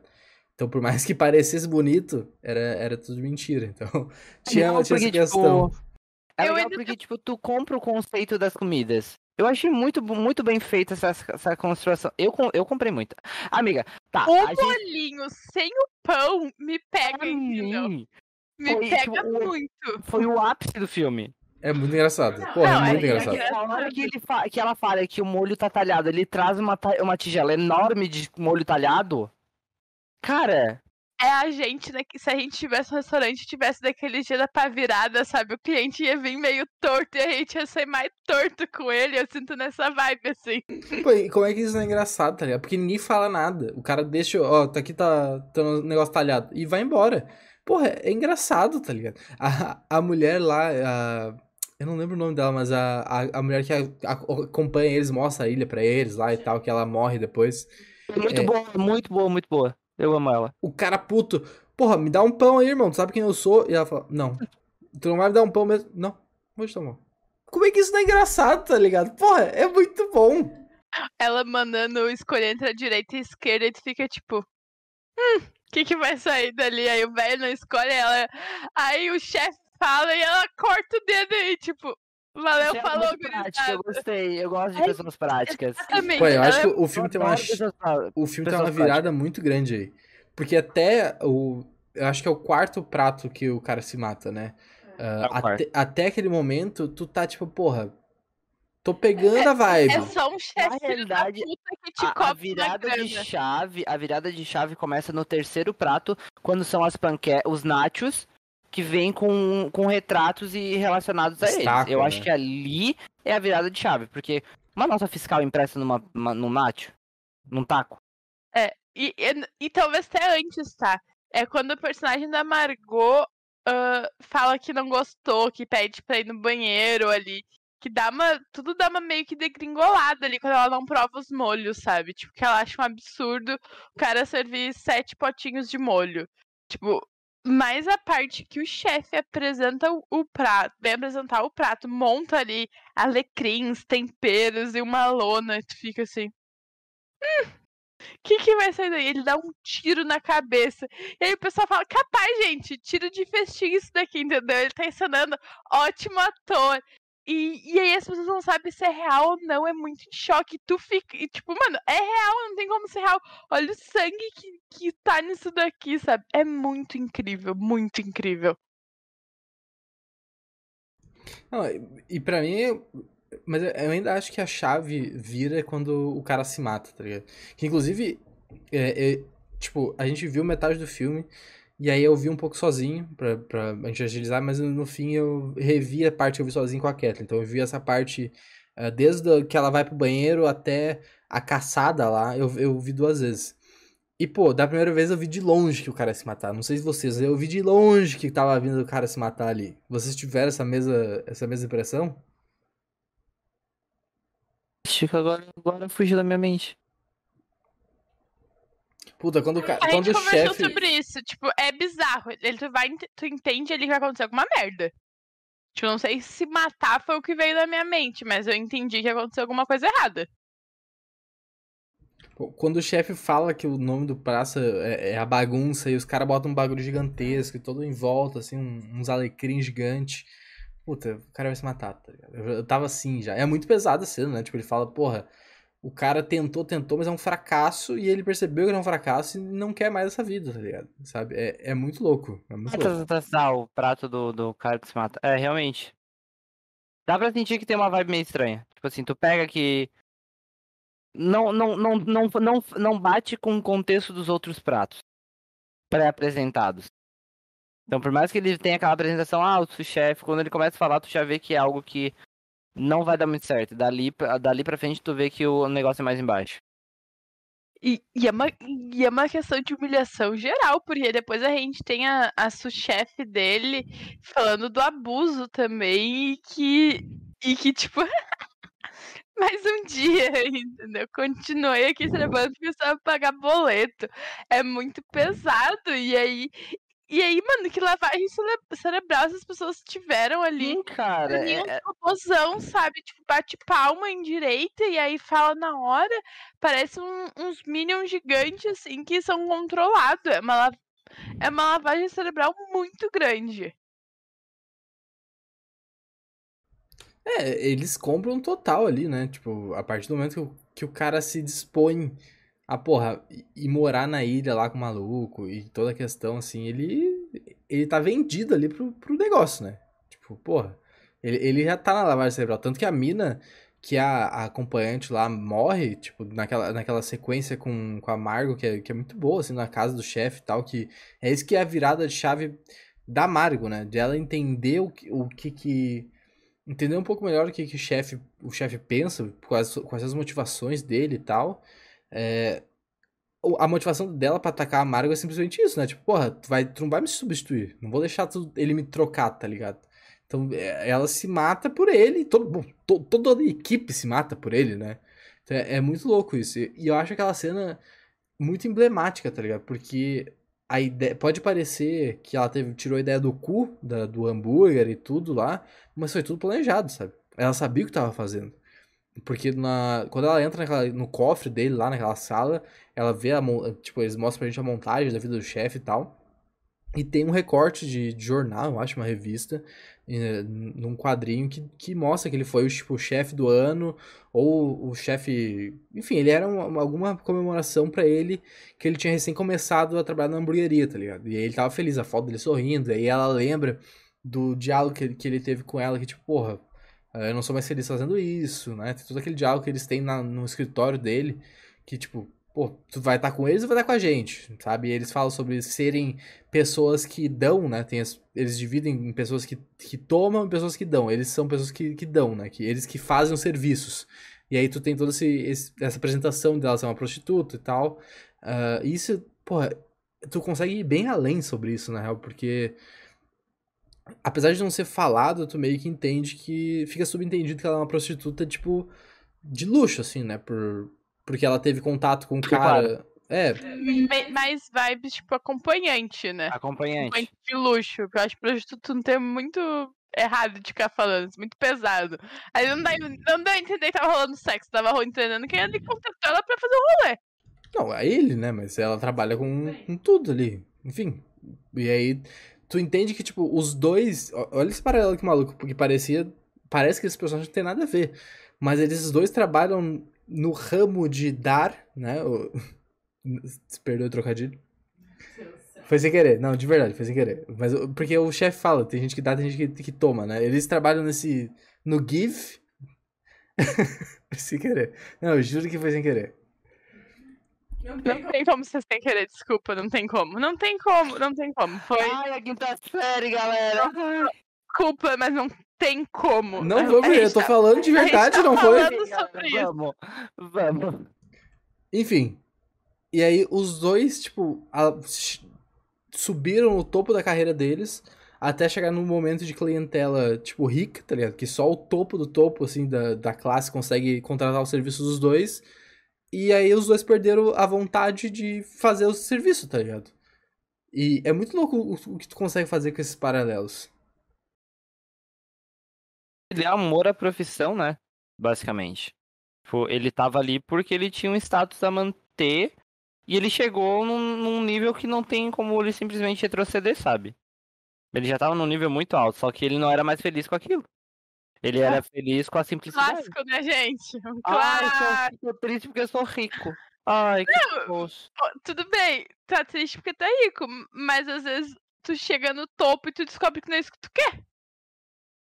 Então, por mais que parecesse bonito, era, era tudo mentira. Então, tinha, não, tinha porque, essa questão. Tipo, é legal porque, tipo, tu compra o conceito das comidas. Eu achei muito, muito bem feita essa, essa construção. Eu, eu comprei muito. Amiga, tá. O bolinho gente... sem o pão me pega? Me foi, pega tipo, muito. Foi o ápice do filme. É muito engraçado. Porra, não, é muito é, engraçado. Na hora que, ele que ela fala que o molho tá talhado, ele traz uma, uma tigela enorme de molho talhado. Cara, é a gente, né? Se a gente tivesse um restaurante tivesse daquele dia da pá virada, sabe? O cliente ia vir meio torto e a gente ia ser mais torto com ele. Eu sinto nessa vibe, assim. Pô, e como é que isso não é engraçado, tá ligado? Porque ninguém fala nada. O cara deixa, ó, tá aqui, tá, tá um negócio talhado. E vai embora. Porra, é engraçado, tá ligado? A, a mulher lá, a, eu não lembro o nome dela, mas a, a, a mulher que a, a, acompanha eles, mostra a ilha pra eles lá e tal, que ela morre depois. Muito é... boa, muito boa, muito boa. Eu amo ela. O cara puto, porra, me dá um pão aí, irmão. Tu sabe quem eu sou? E ela fala, não. Tu não vai me dar um pão mesmo? Não. Vou te tomar. Como é que isso não é engraçado, tá ligado? Porra, é muito bom. Ela mandando escolher entre a direita e a esquerda e tu fica tipo. Hum, o que, que vai sair dali? Aí o velho não escolhe ela. Aí o chefe fala e ela corta o dedo aí, tipo. Valeu, é falou, prática, Eu gostei, eu gosto de é, pessoas práticas. Exatamente. Pô, eu acho que o filme tem uma, o filme tem uma virada muito grande aí. Porque até o. Eu acho que é o quarto prato que o cara se mata, né? Uh, até, até, aquele momento, tu tá tipo, porra. Tô pegando é, a vibe. É só um chefe realidade, que te a, a virada de chave, a virada de chave começa no terceiro prato, quando são as panquecas, os nachos que vem com, com retratos e relacionados a eles. Eu né? acho que ali é a virada de chave, porque uma nota fiscal impressa numa, uma, num nacho, num taco. É, e, e, e, talvez até antes, tá? É quando o personagem da Margot uh, fala que não gostou, que pede pra ir no banheiro ali. Que dá uma. Tudo dá uma meio que degringolada ali quando ela não prova os molhos, sabe? Tipo, que ela acha um absurdo o cara servir sete potinhos de molho. Tipo, mas a parte que o chefe apresenta o, prato, vem apresentar o prato, monta ali alecrins, temperos e uma lona, e tu fica assim. Hum, que, que vai sair daí? Ele dá um tiro na cabeça. E aí o pessoal fala: capaz, gente, tiro de festinha isso daqui, entendeu? Ele tá ensinando ótimo ator. E, e aí as pessoas não sabem se é real ou não, é muito em choque. Tu fica. E, tipo, mano, é real, não tem como ser real. Olha o sangue que, que tá nisso daqui, sabe? É muito incrível, muito incrível. Não, e para mim, mas eu ainda acho que a chave vira quando o cara se mata, tá ligado? Que inclusive, é, é, tipo, a gente viu metade do filme e aí eu vi um pouco sozinho, pra, pra gente agilizar, mas no fim eu revi a parte que eu vi sozinho com a Kathleen. Então eu vi essa parte, uh, desde que ela vai pro banheiro até a caçada lá, eu, eu vi duas vezes. E, pô, da primeira vez eu vi de longe que o cara ia se matar. Não sei se vocês, eu vi de longe que tava vindo o cara se matar ali. Vocês tiveram essa mesma, essa mesma impressão? Chico, agora, agora fugiu da minha mente. Puta, quando, a quando gente o conversou chefe... sobre isso. Tipo, é bizarro. Ele, tu, vai, tu entende ali que vai acontecer alguma merda. Tipo, não sei se matar foi o que veio na minha mente, mas eu entendi que aconteceu alguma coisa errada. Quando o chefe fala que o nome do praça é, é a bagunça e os caras botam um bagulho gigantesco e todo em volta, assim, uns alecrins gigantes. Puta, o cara vai se matar, tá ligado? Eu, eu tava assim já. É muito pesado a cena, né? Tipo, ele fala, porra, o cara tentou, tentou, mas é um fracasso e ele percebeu que era um fracasso e não quer mais essa vida, tá ligado? Sabe? É, é muito louco. É muito louco. Ah, o prato do, do cara que se mata. É, realmente. Dá pra sentir que tem uma vibe meio estranha. Tipo assim, tu pega que. Não, não, não, não, não, não bate com o contexto dos outros pratos pré-apresentados. Então, por mais que ele tenha aquela apresentação, ah, o chefe, quando ele começa a falar, tu já vê que é algo que não vai dar muito certo. Dali, dali pra frente tu vê que o negócio é mais embaixo. E, e, é uma, e é uma questão de humilhação geral, porque depois a gente tem a, a chefe dele falando do abuso também, e que, e que tipo, mais um dia, entendeu? Continuei aqui trabalhando porque precisava pagar boleto. É muito pesado, e aí, e aí, mano, que lavagem cerebral essas pessoas tiveram ali. Sim, cara. É... é robôzão, sabe? Tipo, bate palma em direita e aí fala na hora. Parece um, uns minions gigantes, assim, que são controlados. É uma, é uma lavagem cerebral muito grande. É, eles compram total ali, né? Tipo, a partir do momento que o, que o cara se dispõe ah, porra, e morar na ilha lá com o maluco e toda a questão, assim, ele. Ele tá vendido ali pro, pro negócio, né? Tipo, porra. Ele, ele já tá na lavagem cerebral. Tanto que a mina, que é a, a acompanhante lá, morre, tipo, naquela, naquela sequência com, com a Margo, que é, que é muito boa, assim, na casa do chefe e tal, que é isso que é a virada de chave da Margo, né? De ela entender o que, o que, que entender um pouco melhor o que, que o chefe o chefe pensa, quais, quais as motivações dele e tal. É, a motivação dela para atacar a Margo é simplesmente isso, né? Tipo, porra, tu, vai, tu não vai me substituir. Não vou deixar tu, ele me trocar, tá ligado? Então, é, ela se mata por ele. Todo, to, toda a equipe se mata por ele, né? Então, é, é, muito louco isso. E eu acho aquela cena muito emblemática, tá ligado? Porque a ideia, pode parecer que ela teve, tirou a ideia do cu, da, do hambúrguer e tudo lá, mas foi tudo planejado, sabe? Ela sabia o que tava fazendo. Porque na, quando ela entra naquela, no cofre dele, lá naquela sala, ela vê a. Tipo, eles mostram pra gente a montagem da vida do chefe e tal. E tem um recorte de, de jornal, eu acho, uma revista, num quadrinho que, que mostra que ele foi tipo, o chefe do ano, ou o chefe. Enfim, ele era uma, alguma comemoração para ele que ele tinha recém começado a trabalhar na hamburgueria, tá ligado? E aí ele tava feliz, a foto dele sorrindo, aí ela lembra do diálogo que, que ele teve com ela, que tipo, porra, eu não sou mais feliz fazendo isso, né? Tem todo aquele diálogo que eles têm na, no escritório dele, que tipo, pô, tu vai estar tá com eles ou vai estar tá com a gente, sabe? E eles falam sobre serem pessoas que dão, né? Tem as, eles dividem em pessoas que, que tomam e pessoas que dão. Eles são pessoas que, que dão, né? Que, eles que fazem os serviços. E aí tu tem toda esse, esse, essa apresentação dela ser uma prostituta e tal. Uh, isso, porra, tu consegue ir bem além sobre isso, na real, porque apesar de não ser falado, tu meio que entende que fica subentendido que ela é uma prostituta, tipo, de luxo, assim, né? Por, porque ela teve contato com o cara. É. Mais vibes, tipo, acompanhante, né? Acompanhante. acompanhante de luxo. Eu acho que prostituta não tem muito errado de ficar falando, muito pesado. Aí não dá, não dá a entender que tava rolando sexo, tava entendendo que ele contratou ela pra fazer um rolê. Não, é ele, né? Mas ela trabalha com, com tudo ali. Enfim. E aí, tu entende que, tipo, os dois. Olha esse paralelo que maluco, porque parecia. Parece que esses personagens não tem nada a ver. Mas eles dois trabalham no ramo de dar, né? O... Perdeu o trocadilho. Foi sem querer, não, de verdade, foi sem querer. Mas porque o chefe fala, tem gente que dá, tem gente que, que toma, né? Eles trabalham nesse. no give. sem querer. Não, eu juro que foi sem querer. Não tem, não tem como ser sem querer, desculpa, não tem como. Não tem como, não tem como. Foi. Ai, a quinta série, galera. Desculpa, mas não tem como. Não vou ver, eu tô tá, falando de verdade, tá não foi? Vamos, vamos. Enfim. E aí os dois, tipo, a, subiram o topo da carreira deles até chegar num momento de clientela, tipo, rica, tá ligado? Que só o topo do topo, assim, da, da classe consegue contratar os serviços dos dois. E aí os dois perderam a vontade de fazer o serviço, tá ligado? E é muito louco o, o que tu consegue fazer com esses paralelos ele é amor à profissão, né? Basicamente. Ele tava ali porque ele tinha um status a manter e ele chegou num, num nível que não tem como ele simplesmente retroceder, sabe? Ele já tava num nível muito alto, só que ele não era mais feliz com aquilo. Ele era feliz com a simplicidade. Clássico, né, gente? Um Ai, eu tô triste porque eu sou rico. Ai, que não, Tudo bem, tá triste porque tá rico, mas às vezes tu chega no topo e tu descobre que não é isso que tu quer.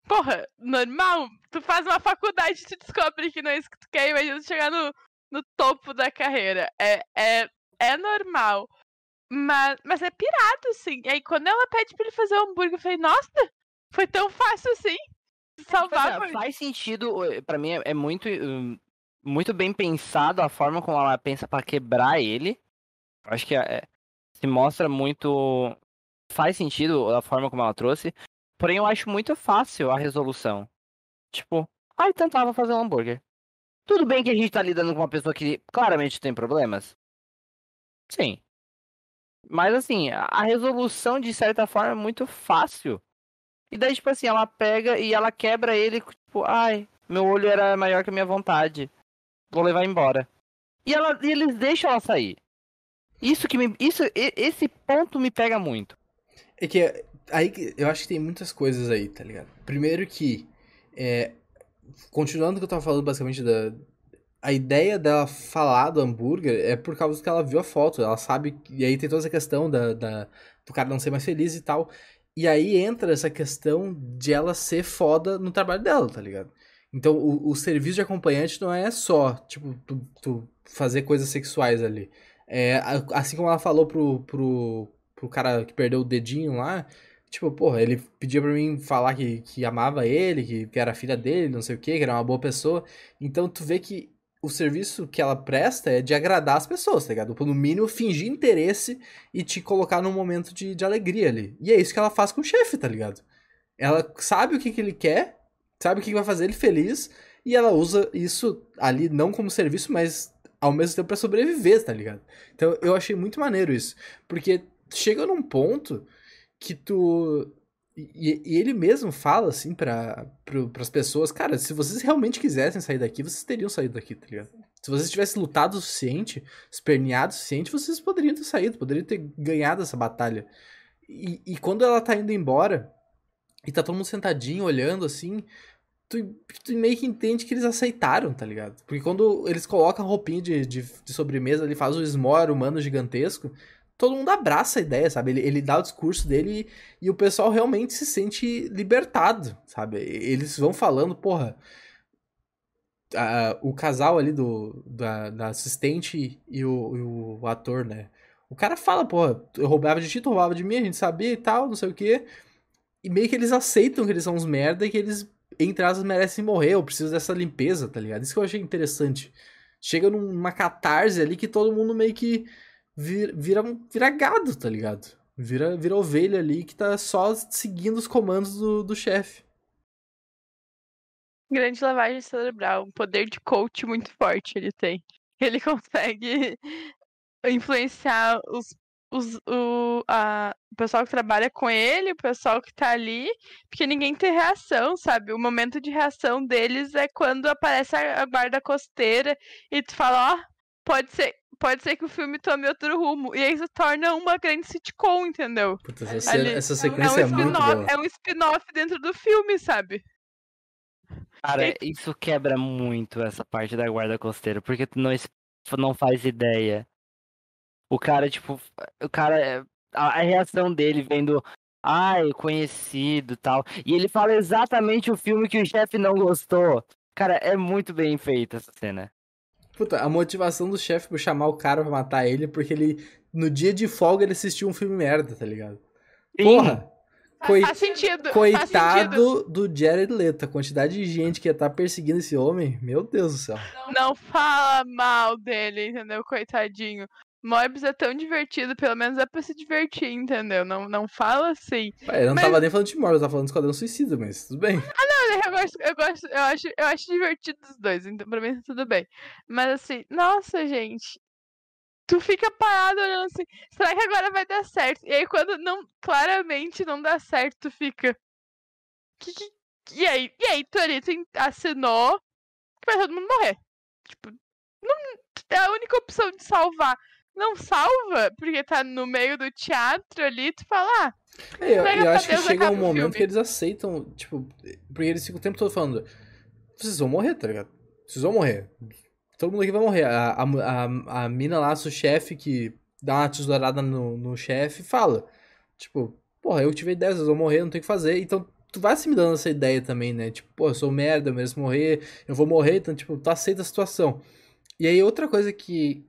Porra, normal. Tu faz uma faculdade e tu descobre que não é isso que tu quer. Imagina tu chegar no, no topo da carreira. É, é, é normal. Mas, mas é pirado, assim. E aí, quando ela pede pra ele fazer o hambúrguer, eu falei, nossa, foi tão fácil assim. Salvar. É, faz sentido, para mim é, é muito. Um, muito bem pensado a forma como ela pensa pra quebrar ele. Acho que é, se mostra muito. Faz sentido a forma como ela trouxe. Porém, eu acho muito fácil a resolução. Tipo, ai, tentava fazer um hambúrguer. Tudo bem que a gente tá lidando com uma pessoa que claramente tem problemas. Sim. Mas assim, a resolução de certa forma é muito fácil. E daí, tipo assim, ela pega e ela quebra ele, tipo, ai, meu olho era maior que a minha vontade. Vou levar embora. E, ela, e eles deixam ela sair. Isso que me. Isso, esse ponto me pega muito. É que aí eu acho que tem muitas coisas aí, tá ligado? Primeiro que. É, continuando o que eu tava falando basicamente da. A ideia dela falar do hambúrguer é por causa que ela viu a foto. Ela sabe. E aí tem toda essa questão da, da do cara não ser mais feliz e tal. E aí entra essa questão de ela ser foda no trabalho dela, tá ligado? Então o, o serviço de acompanhante não é só, tipo, tu, tu fazer coisas sexuais ali. É, assim como ela falou pro, pro, pro cara que perdeu o dedinho lá, tipo, porra, ele pedia pra mim falar que, que amava ele, que, que era filha dele, não sei o que, que era uma boa pessoa. Então tu vê que o serviço que ela presta é de agradar as pessoas, tá ligado? No mínimo, fingir interesse e te colocar num momento de, de alegria ali. E é isso que ela faz com o chefe, tá ligado? Ela sabe o que, que ele quer, sabe o que, que vai fazer ele feliz, e ela usa isso ali não como serviço, mas ao mesmo tempo para sobreviver, tá ligado? Então eu achei muito maneiro isso. Porque chega num ponto que tu. E, e ele mesmo fala assim para as pessoas, cara, se vocês realmente quisessem sair daqui, vocês teriam saído daqui, tá ligado? Se vocês tivessem lutado o suficiente, esperneado o suficiente, vocês poderiam ter saído, poderiam ter ganhado essa batalha. E, e quando ela tá indo embora, e tá todo mundo sentadinho, olhando assim, tu, tu, meio que entende que eles aceitaram, tá ligado? Porque quando eles colocam a roupinha de, de, de sobremesa, ele faz o esmore humano gigantesco, todo mundo abraça a ideia, sabe? Ele, ele dá o discurso dele e, e, o pessoal realmente se sente libertado, sabe? Eles vão falando, porra. O casal ali do, da, da assistente e o, e o, ator, né? O cara fala, porra, eu roubava de ti, tu roubava de mim, a gente sabia e tal, não sei o quê. E meio que eles aceitam que eles são uns merda e que eles entre aspas, merecem morrer, eu preciso dessa limpeza, tá ligado? Isso que eu achei interessante. Chega numa catarse ali que todo mundo meio que vira, vira, vira gado, tá ligado? Vira, vira ovelha ali que tá só seguindo os comandos do, do chefe. Grande lavagem cerebral, um poder de coach muito forte ele tem. Ele consegue influenciar os os, o, a, o pessoal que trabalha com ele, o pessoal que tá ali, porque ninguém tem reação, sabe? O momento de reação deles é quando aparece a, a guarda costeira e tu fala, ó, oh, pode ser, pode ser que o filme tome outro rumo. E aí se torna uma grande sitcom, entendeu? Puta, essa, Ali, essa sequência é, um é muito boa. É um spin-off dentro do filme, sabe? Cara, e... isso quebra muito essa parte da guarda costeira, porque tu não, não faz ideia o cara, tipo, o cara. A, a reação dele vendo. Ai, conhecido tal. E ele fala exatamente o filme que o chefe não gostou. Cara, é muito bem feita essa cena. Puta, a motivação do chefe por chamar o cara pra matar ele, porque ele, no dia de folga, ele assistiu um filme merda, tá ligado? Porra! Coi... Faz sentido. Coitado faz sentido. do Jared Leto. A quantidade de gente que ia estar tá perseguindo esse homem, meu Deus do céu. Não fala mal dele, entendeu? Coitadinho. Moibs é tão divertido, pelo menos é pra se divertir, entendeu? Não, não fala assim. eu não mas... tava nem falando de Morbs, eu tava falando de Esquadrão Suicida, mas tudo bem. Ah, não, eu gosto, eu gosto, eu acho, eu acho divertido os dois, então pra mim tá tudo bem. Mas assim, nossa, gente. Tu fica parado olhando assim, será que agora vai dar certo? E aí quando não, claramente não dá certo, tu fica. Que, que... E aí, e aí, tu ali tu assinou que vai todo mundo morrer. Tipo, não, é a única opção de salvar não salva, porque tá no meio do teatro ali, tu fala, ah, é, eu, eu acho que chega um momento filme. que eles aceitam, tipo, porque eles ficam o tempo todo falando, vocês vão morrer, tá ligado? Vocês vão morrer. Todo mundo aqui vai morrer. A, a, a, a mina lá, o chefe, que dá uma tesourada no, no chefe, fala, tipo, porra, eu tive ideia, vocês vão morrer, não tem o que fazer. Então, tu vai se me dando essa ideia também, né? Tipo, pô, eu sou merda, eu mereço morrer, eu vou morrer, então, tipo, tu aceita a situação. E aí, outra coisa que,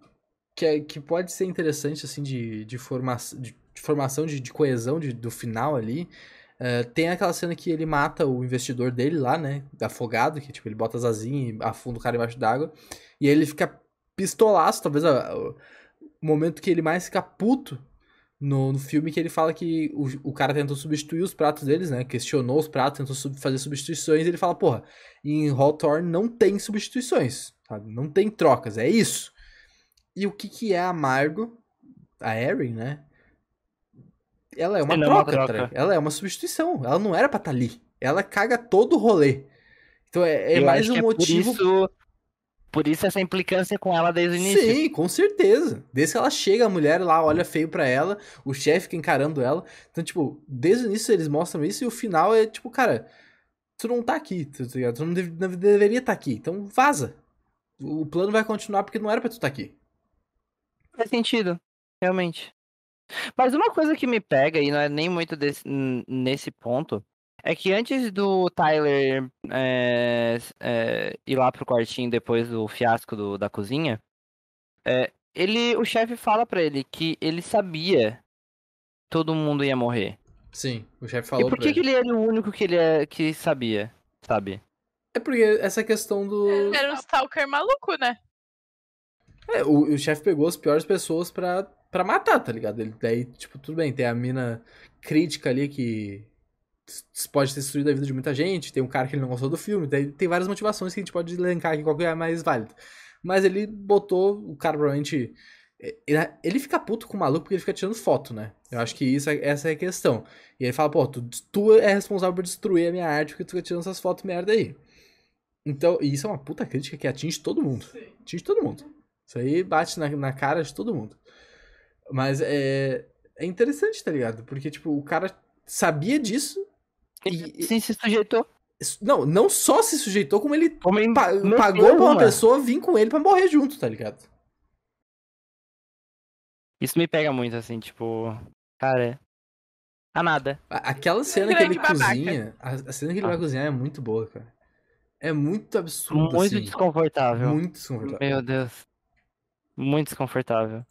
que, é, que pode ser interessante, assim, de, de, forma, de, de formação, de, de coesão de, do final ali, É, tem aquela cena que ele mata o investidor dele lá, né? Afogado, que tipo, ele bota as asinhas e afunda o cara embaixo d'água. E aí ele fica pistolaço, talvez o momento que ele mais fica puto no, no filme, que ele fala que o, o cara tentou substituir os pratos deles, né? Questionou os pratos, tentou sub, fazer substituições. E ele fala, porra, em Hawthorne não tem substituições, sabe? Não tem trocas, é isso. E o que que é amargo? A Erin, né? Ela é uma, troca, é uma troca, ela é uma substituição. Ela não era pra estar tá ali. Ela caga todo o rolê. Então é, é mais um é motivo. Por isso, por isso essa implicância com ela desde o início. Sim, com certeza. Desde que ela chega, a mulher lá olha feio para ela, o chefe fica encarando ela. Então, tipo, desde o início eles mostram isso e o final é tipo, cara, tu não tá aqui, tá ligado? Tu não, deve, não deveria estar tá aqui. Então vaza. O plano vai continuar porque não era pra tu estar tá aqui. Faz sentido, realmente. Mas uma coisa que me pega, e não é nem muito desse, nesse ponto, é que antes do Tyler é, é, ir lá pro quartinho depois do fiasco do, da cozinha, é, ele, o chefe fala para ele que ele sabia todo mundo ia morrer. Sim, o chefe falou. E por que, que ele era o único que ele é, que sabia, sabe? É porque essa questão do. Era um stalker maluco, né? É, o, o chefe pegou as piores pessoas pra, pra matar, tá ligado? Ele, daí, tipo, tudo bem, tem a mina crítica ali que pode ter destruído a vida de muita gente, tem um cara que ele não gostou do filme, daí tem várias motivações que a gente pode elencar aqui, qual que é a mais válida. Mas ele botou, o cara provavelmente... Ele, ele fica puto com o maluco porque ele fica tirando foto, né? Eu acho que isso, é, essa é a questão. E ele fala, pô, tu, tu é responsável por destruir a minha arte porque tu fica tirando essas fotos merda aí. Então, e isso é uma puta crítica que atinge todo mundo. Sim. Atinge todo mundo. Isso aí bate na, na cara de todo mundo. Mas é, é interessante, tá ligado? Porque, tipo, o cara sabia disso e... Sim, se sujeitou. Não, não só se sujeitou, como ele, como ele pa pagou pra uma pessoa vir com ele pra morrer junto, tá ligado? Isso me pega muito, assim, tipo. Cara. A nada. Aquela cena que ele babaca. cozinha. A, cena que ele ah. vai cozinhar é muito boa, cara. É muito absurdo. Muito assim. desconfortável. Muito desconfortável. Meu Deus. Muito desconfortável.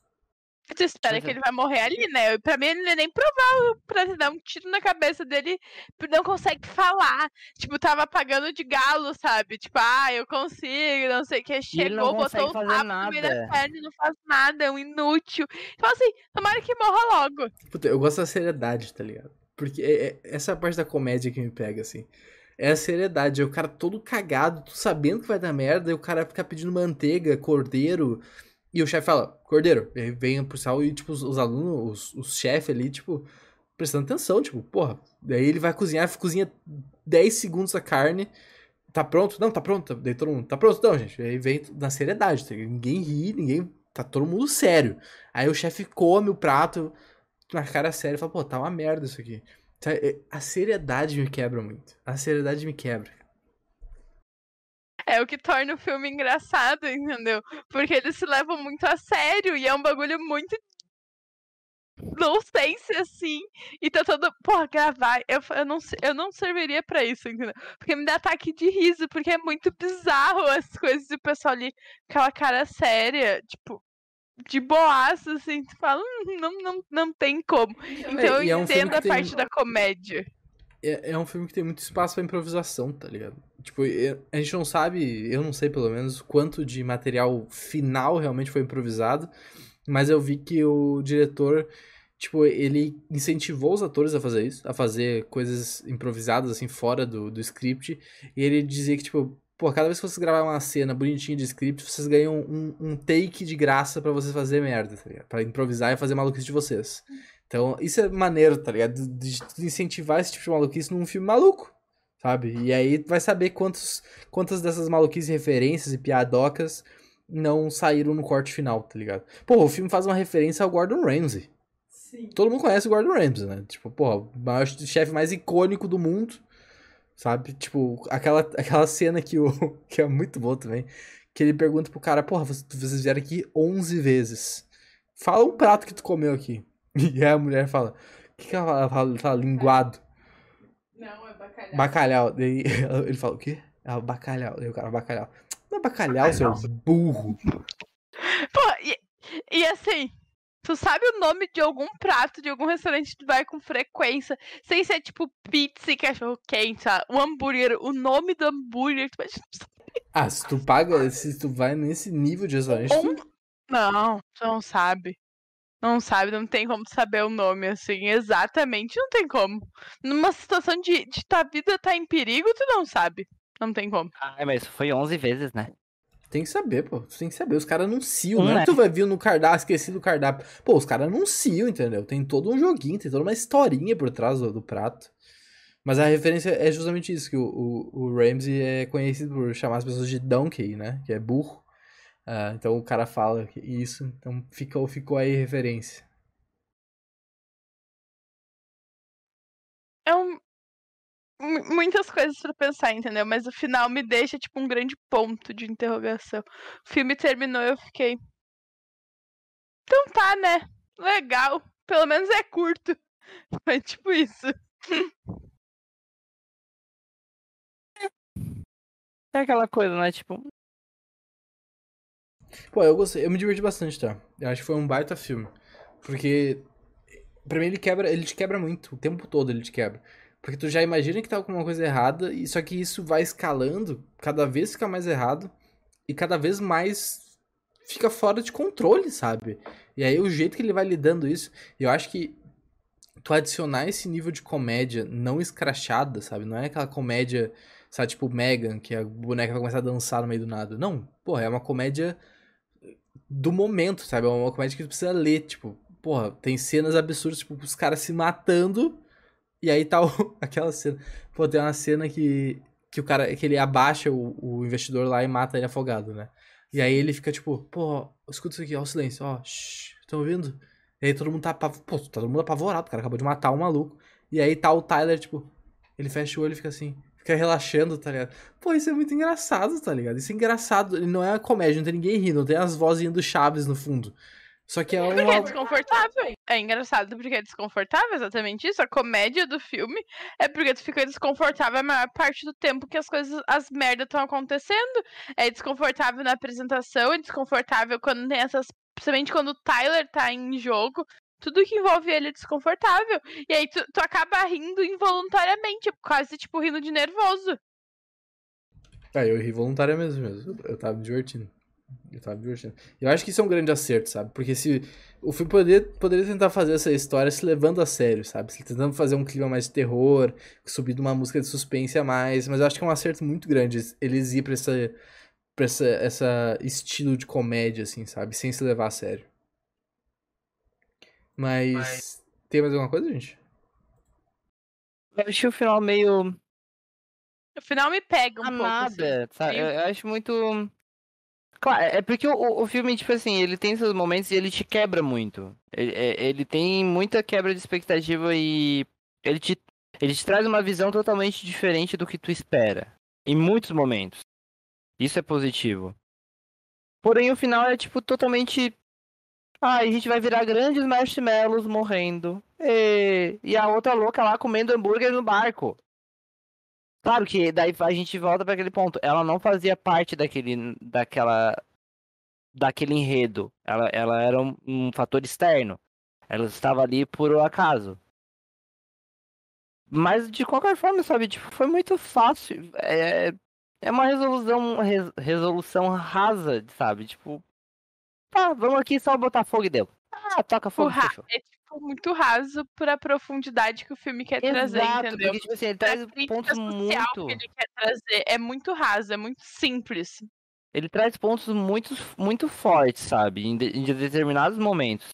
Tu espera que ele vai morrer ali, né? Pra mim, ele não é nem provável pra dar um tiro na cabeça dele, não consegue falar. Tipo, tava apagando de galo, sabe? Tipo, ah, eu consigo, não sei o que. Chegou, botou o tapa no meio da perna e não faz nada, é um inútil. Então, assim, tomara que morra logo. Puta, eu gosto da seriedade, tá ligado? Porque é, é, essa é a parte da comédia que me pega, assim. É a seriedade, é o cara todo cagado, sabendo que vai dar merda, e o cara fica pedindo manteiga, cordeiro, e o chefe fala, Cordeiro, vem pro sal e, tipo, os, os alunos, os, os chefes ali, tipo, prestando atenção, tipo, porra. Daí ele vai cozinhar, cozinha 10 segundos a carne. Tá pronto? Não, tá pronto. Daí todo mundo, tá pronto então, gente. Aí vem na seriedade, tá? ninguém ri, ninguém. Tá todo mundo sério. Aí o chefe come o prato na cara séria e fala, pô, tá uma merda isso aqui. É, a seriedade me quebra muito. A seriedade me quebra. É o que torna o filme engraçado, entendeu? Porque eles se levam muito a sério e é um bagulho muito nonsense, assim. E tá todo. Porra, gravar. Eu, eu, não, eu não serviria pra isso, entendeu? Porque me dá ataque de riso, porque é muito bizarro as coisas do pessoal ali, aquela cara séria, tipo. De boaço, assim, tu fala, hum, não, não, não tem como. Então é, eu entendo é um a parte tem... da comédia é, é um filme que tem muito espaço pra improvisação, tá ligado? Tipo, a gente não sabe, eu não sei pelo menos, quanto de material final realmente foi improvisado, mas eu vi que o diretor, tipo, ele incentivou os atores a fazer isso, a fazer coisas improvisadas, assim, fora do, do script, e ele dizia que, tipo, pô, cada vez que vocês gravarem uma cena bonitinha de script, vocês ganham um, um take de graça para vocês fazer merda, tá ligado? Pra improvisar e fazer maluquice de vocês. Então, isso é maneiro, tá ligado? De, de incentivar esse tipo de maluquice num filme maluco, sabe? E aí vai saber quantos, quantas dessas maluquices, referências e piadocas não saíram no corte final, tá ligado? Pô, o filme faz uma referência ao Gordon Ramsay. Sim. Todo mundo conhece o Gordon Ramsay, né? Tipo, pô, o maior chefe mais icônico do mundo, sabe? Tipo, aquela, aquela cena que, o, que é muito boa também, que ele pergunta pro cara, porra, vocês vieram aqui 11 vezes. Fala um prato que tu comeu aqui. E aí a mulher fala, o que, que ela fala? Ela fala, fala linguado. Não, é bacalhau. Bacalhau. Daí ele fala, o quê? Ela, bacalhau. Daí o cara, bacalhau. Não é bacalhau, bacalhau. seu burro. Pô, e, e assim, Tu sabe o nome de algum prato, de algum restaurante que tu vai com frequência, sem ser tipo pizza e cachorro quente, sabe? O hambúrguer, o nome do hambúrguer, tu vai Ah, se tu paga, se tu vai nesse nível de restaurante, Um- tu... Não, tu não sabe. Não sabe, não tem como saber o nome, assim, exatamente, não tem como. Numa situação de, de tua vida tá em perigo, tu não sabe. Não tem como. Ai, mas foi 11 vezes, né? tem que saber, pô. Tu tem que saber. Os caras anunciam, Um, não é né? que tu vai vir no cardápio, esqueci do cardápio. Pô, os caras anunciam, entendeu? Tem todo um joguinho, tem toda uma historinha por trás do, do prato. Mas a referência é justamente isso, que o, o, o Ramsey é conhecido por chamar as pessoas de donkey, né? Que é burro. Ah, então o cara fala isso, então ficou, ficou aí a referência. É um. mu- Muitas coisas pra pensar, entendeu? Mas o final me deixa, tipo, um grande ponto de interrogação. O filme terminou e eu fiquei. Então tá, né? Legal. Pelo menos é curto. Foi tipo isso. É aquela coisa, né? Tipo, Pô, eu gostei, eu me diverti bastante, tá? Eu acho que foi um baita filme. Porque, pra mim, ele quebra, ele te quebra muito, o tempo todo ele te quebra. Porque tu já imagina que tá alguma coisa errada, e só que isso vai escalando, cada vez fica mais errado, e cada vez mais fica fora de controle, sabe? E aí o jeito que ele vai lidando isso, eu acho que tu adicionar esse nível de comédia não escrachada, sabe? Não é aquela comédia, sabe, tipo Megan, que a boneca vai começar a dançar no meio do nada. Não, porra, é uma comédia do momento, sabe? É uma comédia que tu precisa ler, tipo, porra, tem cenas absurdas, tipo, os caras se matando, e aí tá o- aquela cena. Pô, tem uma cena que, que o cara, que ele abaixa o, o investidor lá e mata ele afogado, né? E aí ele fica tipo, pô, escuta isso aqui, ó, o silêncio, ó, shh, estão ouvindo? E aí todo mundo tá, pô, tá todo mundo apavorado, o cara acabou de matar um maluco. E aí tá o Tyler, tipo, ele fecha o olho e fica assim, fica relaxando, tá ligado? Pô, isso é muito engraçado, tá ligado? Isso é engraçado, ele não é uma comédia, não tem ninguém rindo, não tem as vozinhas do Chaves no fundo. Só que é Porque é uma... desconfortável. É engraçado porque é desconfortável, exatamente isso. A comédia do filme é porque tu fica desconfortável a maior parte do tempo que as coisas, as merdas estão acontecendo. É desconfortável na apresentação, é desconfortável quando tem essas. Principalmente quando o Tyler tá em jogo. Tudo que envolve ele é desconfortável. E aí tu, tu acaba rindo involuntariamente, quase tipo rindo de nervoso. É, eu ri voluntariamente mesmo. Eu tava me divertindo. Eu tava me divertindo. Eu acho que isso é um grande acerto, sabe? Porque se. O filme poderia, poderia tentar fazer essa história se levando a sério, sabe? Se tentando fazer um clima mais de terror, subir de uma música de suspense a mais. Mas eu acho que é um acerto muito grande eles ir pra essa. pra essa, essa estilo de comédia, assim, sabe? Sem se levar a sério. Mas. Tem mais alguma coisa, gente? eu achei o final meio No final me pega um a pouco. assim. nada, sabe? Eu, eu acho muito. Claro, é porque o, o filme, tipo assim, ele tem seus momentos e ele te quebra muito. Ele, é- ele tem muita quebra de expectativa e ele te, ele te traz uma visão totalmente diferente do que tu espera. Em muitos momentos. Isso é positivo. Porém, o final é, tipo, totalmente. Ah, a gente vai virar grandes marshmallows morrendo. E, e a outra louca lá comendo hambúrguer no barco. Claro que daí a gente volta para aquele ponto. Ela não fazia parte daquele, daquela, daquele enredo. Ela, ela era um, um fator externo. Ela estava ali por acaso. Mas de qualquer forma, sabe, tipo, foi muito fácil. É, é uma resolução, res- resolução rasa, sabe? Tipo, tá, vamos aqui só botar fogo e deu. Ah, toca fogo, ra-. É tipo muito raso pra profundidade que o filme quer trazer, Exato, entendeu? porque tipo assim, ele traz pontos muito. que ele quer trazer é muito raso, é muito simples. Ele traz pontos muito, muito fortes, sabe? Em, de- em determinados momentos.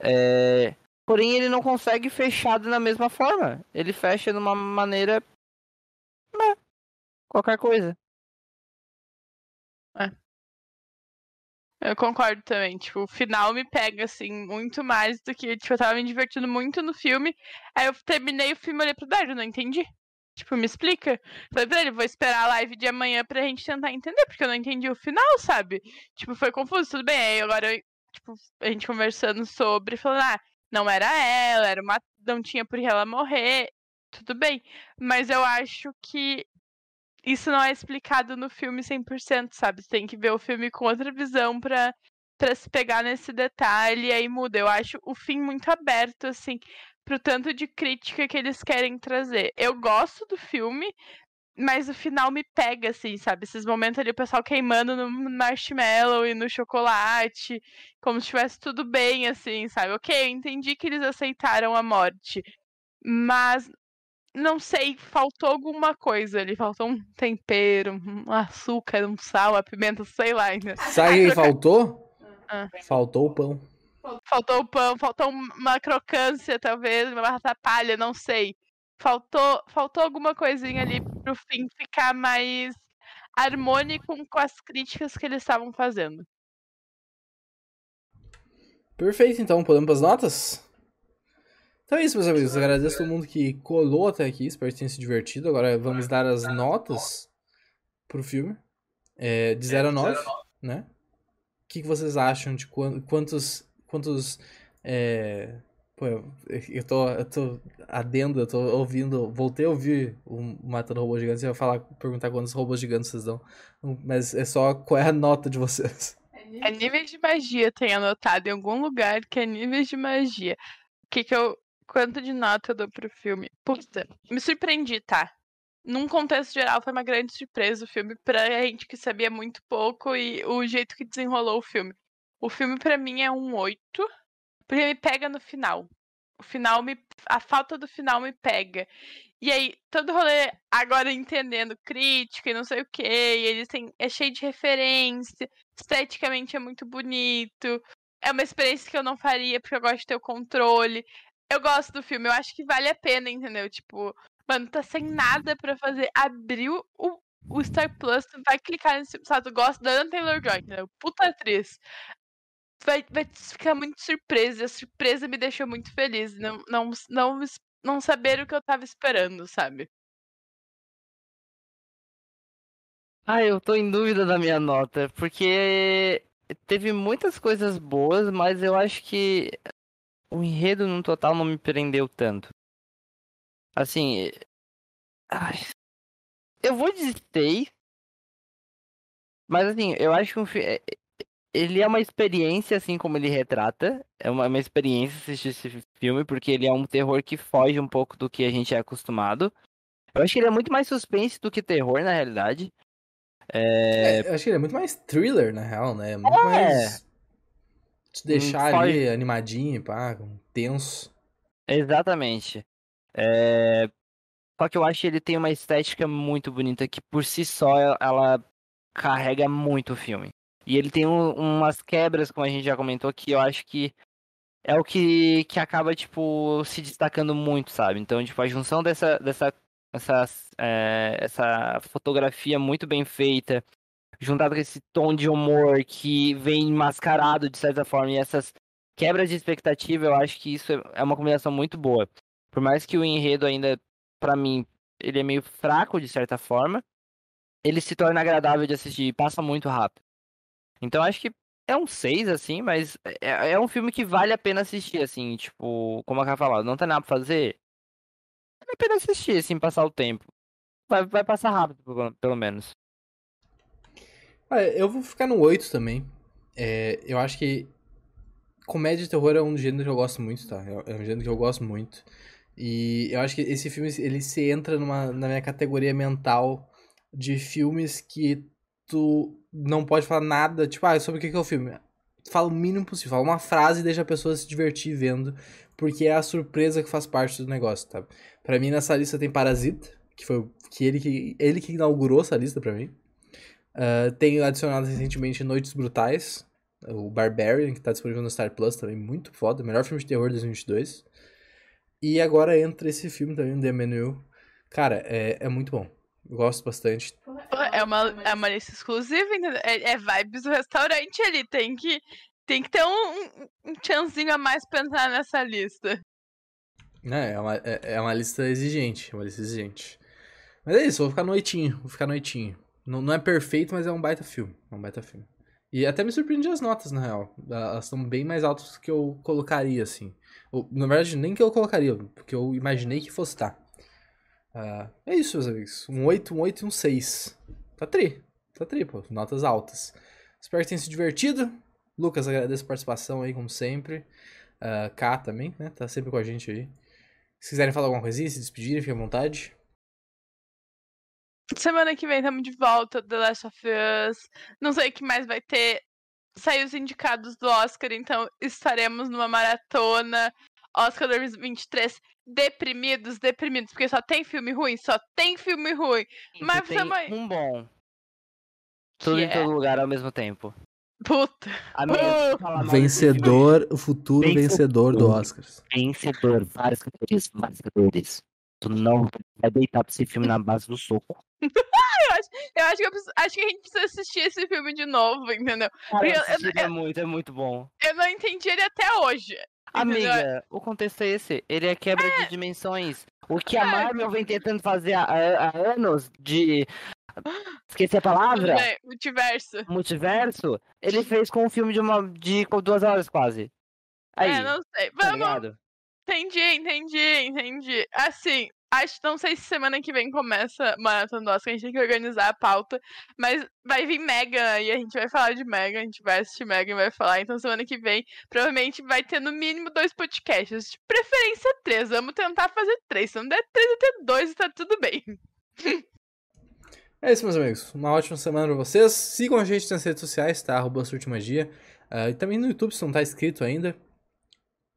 É, Porém, ele não consegue fechar na mesma forma. Ele fecha de uma maneira. né, Qualquer coisa. Eu concordo também, tipo, o final me pega, assim, muito mais do que, tipo, eu tava me divertindo muito no filme, aí eu terminei o filme e olhei pro Dário, eu não entendi. Tipo, me explica. Falei pra ele, vou esperar a live de amanhã pra gente tentar entender, porque eu não entendi o final, sabe? Tipo, foi confuso, tudo bem, aí agora, eu, tipo, a gente conversando sobre, falando, ah, não era ela, era uma, não tinha por que ela morrer, tudo bem, mas eu acho que isso não é explicado no filme 100%, sabe? Tem que ver o filme com outra visão pra para se pegar nesse detalhe e aí muda. Eu acho o fim muito aberto, assim, pro tanto de crítica que eles querem trazer. Eu gosto do filme, mas o final me pega, assim, sabe? Esses momentos ali, o pessoal queimando no marshmallow e no chocolate, como se estivesse tudo bem, assim, sabe? Ok, eu entendi que eles aceitaram a morte, mas não sei, faltou alguma coisa ali, faltou um tempero, um açúcar, um sal, a pimenta, sei lá ainda. Sabe o faltou? Ah. Faltou o pão. Faltou o pão, faltou uma crocância, talvez, uma batata palha, não sei. Faltou, faltou alguma coisinha ali pro fim ficar mais harmônico com as críticas que eles estavam fazendo. Perfeito, então, podemos para as notas? Então é isso, meus amigos. Agradeço a todo mundo que colou até aqui. Espero que tenha se divertido. Agora vamos dar as notas pro filme. É, de 0 a 9, né? O que, que vocês acham de quantos. quantos é... Pô, eu, eu, tô, eu tô adendo, eu tô ouvindo. Voltei a ouvir o Matando Robôs Gigantes e vai falar, perguntar quantos robôs gigantes vocês dão. Mas é só qual é a nota de vocês. É níveis de magia, tem anotado em algum lugar que é níveis de magia. O que, que eu Quanto de nota eu dou pro filme? Puta, me surpreendi, tá? Num contexto geral, foi uma grande surpresa o filme pra gente que sabia muito pouco e o jeito que desenrolou o filme. O filme, para mim, é um 8, porque me pega no final. O final me. A falta do final me pega. E aí, todo rolê, agora entendendo crítica e não sei o que, e eles têm. É cheio de referência, esteticamente é muito bonito. É uma experiência que eu não faria, porque eu gosto de ter o controle eu gosto do filme, eu acho que vale a pena, entendeu? Tipo, mano, tá sem nada para fazer. Abriu o, o Star Plus, tu vai clicar nesse. Sabe, tu gosta da Anna Taylor Joy, entendeu? Puta atriz. Vai, vai ficar muito surpresa. A surpresa me deixou muito feliz. Não, não, não, não saber o que eu tava esperando, sabe? Ah, eu tô em dúvida da minha nota, porque teve muitas coisas boas, mas eu acho que o enredo no total não me prendeu tanto. Assim. Ai, eu vou seis. Mas assim, eu acho que um é, ele é uma experiência, assim como ele retrata. É uma, uma experiência assistir esse filme, porque ele é um terror que foge um pouco do que a gente é acostumado. Eu acho que ele é muito mais suspense do que terror, na realidade. É... É, eu acho que ele é muito mais thriller, na real, né? Muito é... mais te deixar um ali animadinho, pá, tenso. Exatamente. É... Só que eu acho que ele tem uma estética muito bonita que por si só ela carrega muito o filme. E ele tem um, umas quebras, como a gente já comentou, que eu acho que é o que, que acaba, tipo, se destacando muito, sabe? Então, tipo, a junção dessa, dessa essa, é, essa fotografia muito bem feita, juntado com esse tom de humor que vem mascarado de certa forma e essas quebras de expectativa, eu acho que isso é uma combinação muito boa. Por mais que o enredo ainda, para mim, ele é meio fraco de certa forma, ele se torna agradável de assistir e passa muito rápido. Então acho que é um 6, assim, mas é, é, um filme que vale a pena assistir, assim, tipo, como a Cá falou, não tem nada pra fazer. Vale a pena assistir, assim, passar o tempo. Vai, vai passar rápido, pelo menos. Ah, eu vou ficar no 8 também. É, eu acho que comédia e terror é um gênero que eu gosto muito, tá? É, é um gênero que eu gosto muito. E eu acho que esse filme, ele se entra numa, na minha categoria mental de filmes que tu não pode falar nada, tipo, ah, sobre o que é o filme. Fala o mínimo possível, fala uma frase e deixa a pessoa se divertir vendo, porque é a surpresa que faz parte do negócio, tá? Pra mim, nessa lista tem Parasita, que foi que ele que, ele que inaugurou essa lista pra mim. Uh, tenho adicionado recentemente Noites Brutais, o Barbarian, que está disponível no Star Plus também, muito foda, melhor filme de terror de 2022. E agora entra esse filme também, The Menu. Cara, é, é muito bom. Gosto bastante. É uma, é uma lista exclusiva, é, é vibes do restaurante ali. Tem que, tem que ter um, um chanzinho a mais pra entrar nessa lista. É, é uma, é, é uma lista exigente, é uma lista exigente. Mas é isso, vou ficar noitinho, vou ficar noitinho. Não, não é perfeito, mas é um baita filme. É um baita filme. E até me surpreendi as notas, na real. Elas são bem mais altas do que eu colocaria, assim. Ou, na verdade, nem que eu colocaria, porque eu imaginei que fosse estar. Uh, é isso, meus amigos. Um 8, um 8 e um 6. Tá tri. Tá tri, pô. Notas altas. Espero que tenham se divertido. Lucas, agradeço a participação aí, como sempre. Uh, K também, né? Tá sempre com a gente aí. Se quiserem falar alguma coisinha, se despedirem, fiquem à vontade. Semana que vem estamos de volta, The Last of Us. Não sei o que mais vai ter. Saiu os indicados do Oscar, então estaremos numa maratona. Oscar 2023 deprimidos, deprimidos, porque só tem filme ruim, só tem filme ruim. Mas tem semana... um bom. Tudo em é? todo lugar ao mesmo tempo. Puta. Desse filme. Vencedor, o futuro Vencedor. vencedor do Oscars. Vencedor, vários categorias, vários categorias. Tu não vai deitar pra esse filme na base do soco. Eu acho que, eu preciso- acho que a gente precisa assistir esse filme de novo, entendeu? Cara, Eu- eu- é muito, é muito bom. Eu não entendi ele até hoje. entendeu? Amiga, o contexto é esse. Ele é quebra de dimensões. O que a É. Marvel vem tentando fazer há, há- anos de. Esqueci a palavra? multiverso. Multiverso. Ele fez com um filme de uma. de duas horas quase. Aí, É, não sei. tá Vamos. ligado? Entendi, entendi, entendi. Assim, acho, não sei se semana que vem começa Maratona do Oscar, a gente tem que organizar a pauta, mas vai vir Mega e a gente vai falar de Mega, a gente vai assistir Mega e vai falar. Então semana que vem, provavelmente vai ter no mínimo dois podcasts. De preferência três. Vamos tentar fazer três. Se não der três, ter dois e tá tudo bem. É isso, meus amigos. Uma ótima semana pra vocês. Sigam a gente nas redes sociais, tá? Arroba Surtimagia. Ah, e também no YouTube, se não tá inscrito ainda.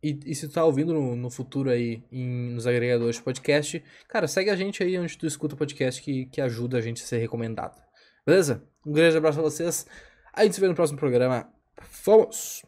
E, e se tu tá ouvindo no, no futuro aí em- nos agregadores de podcast, cara, segue a gente aí onde tu escuta podcast que, que ajuda a gente a ser recomendado. Beleza? Um grande abraço pra vocês. A gente se vê no próximo programa. Fomos!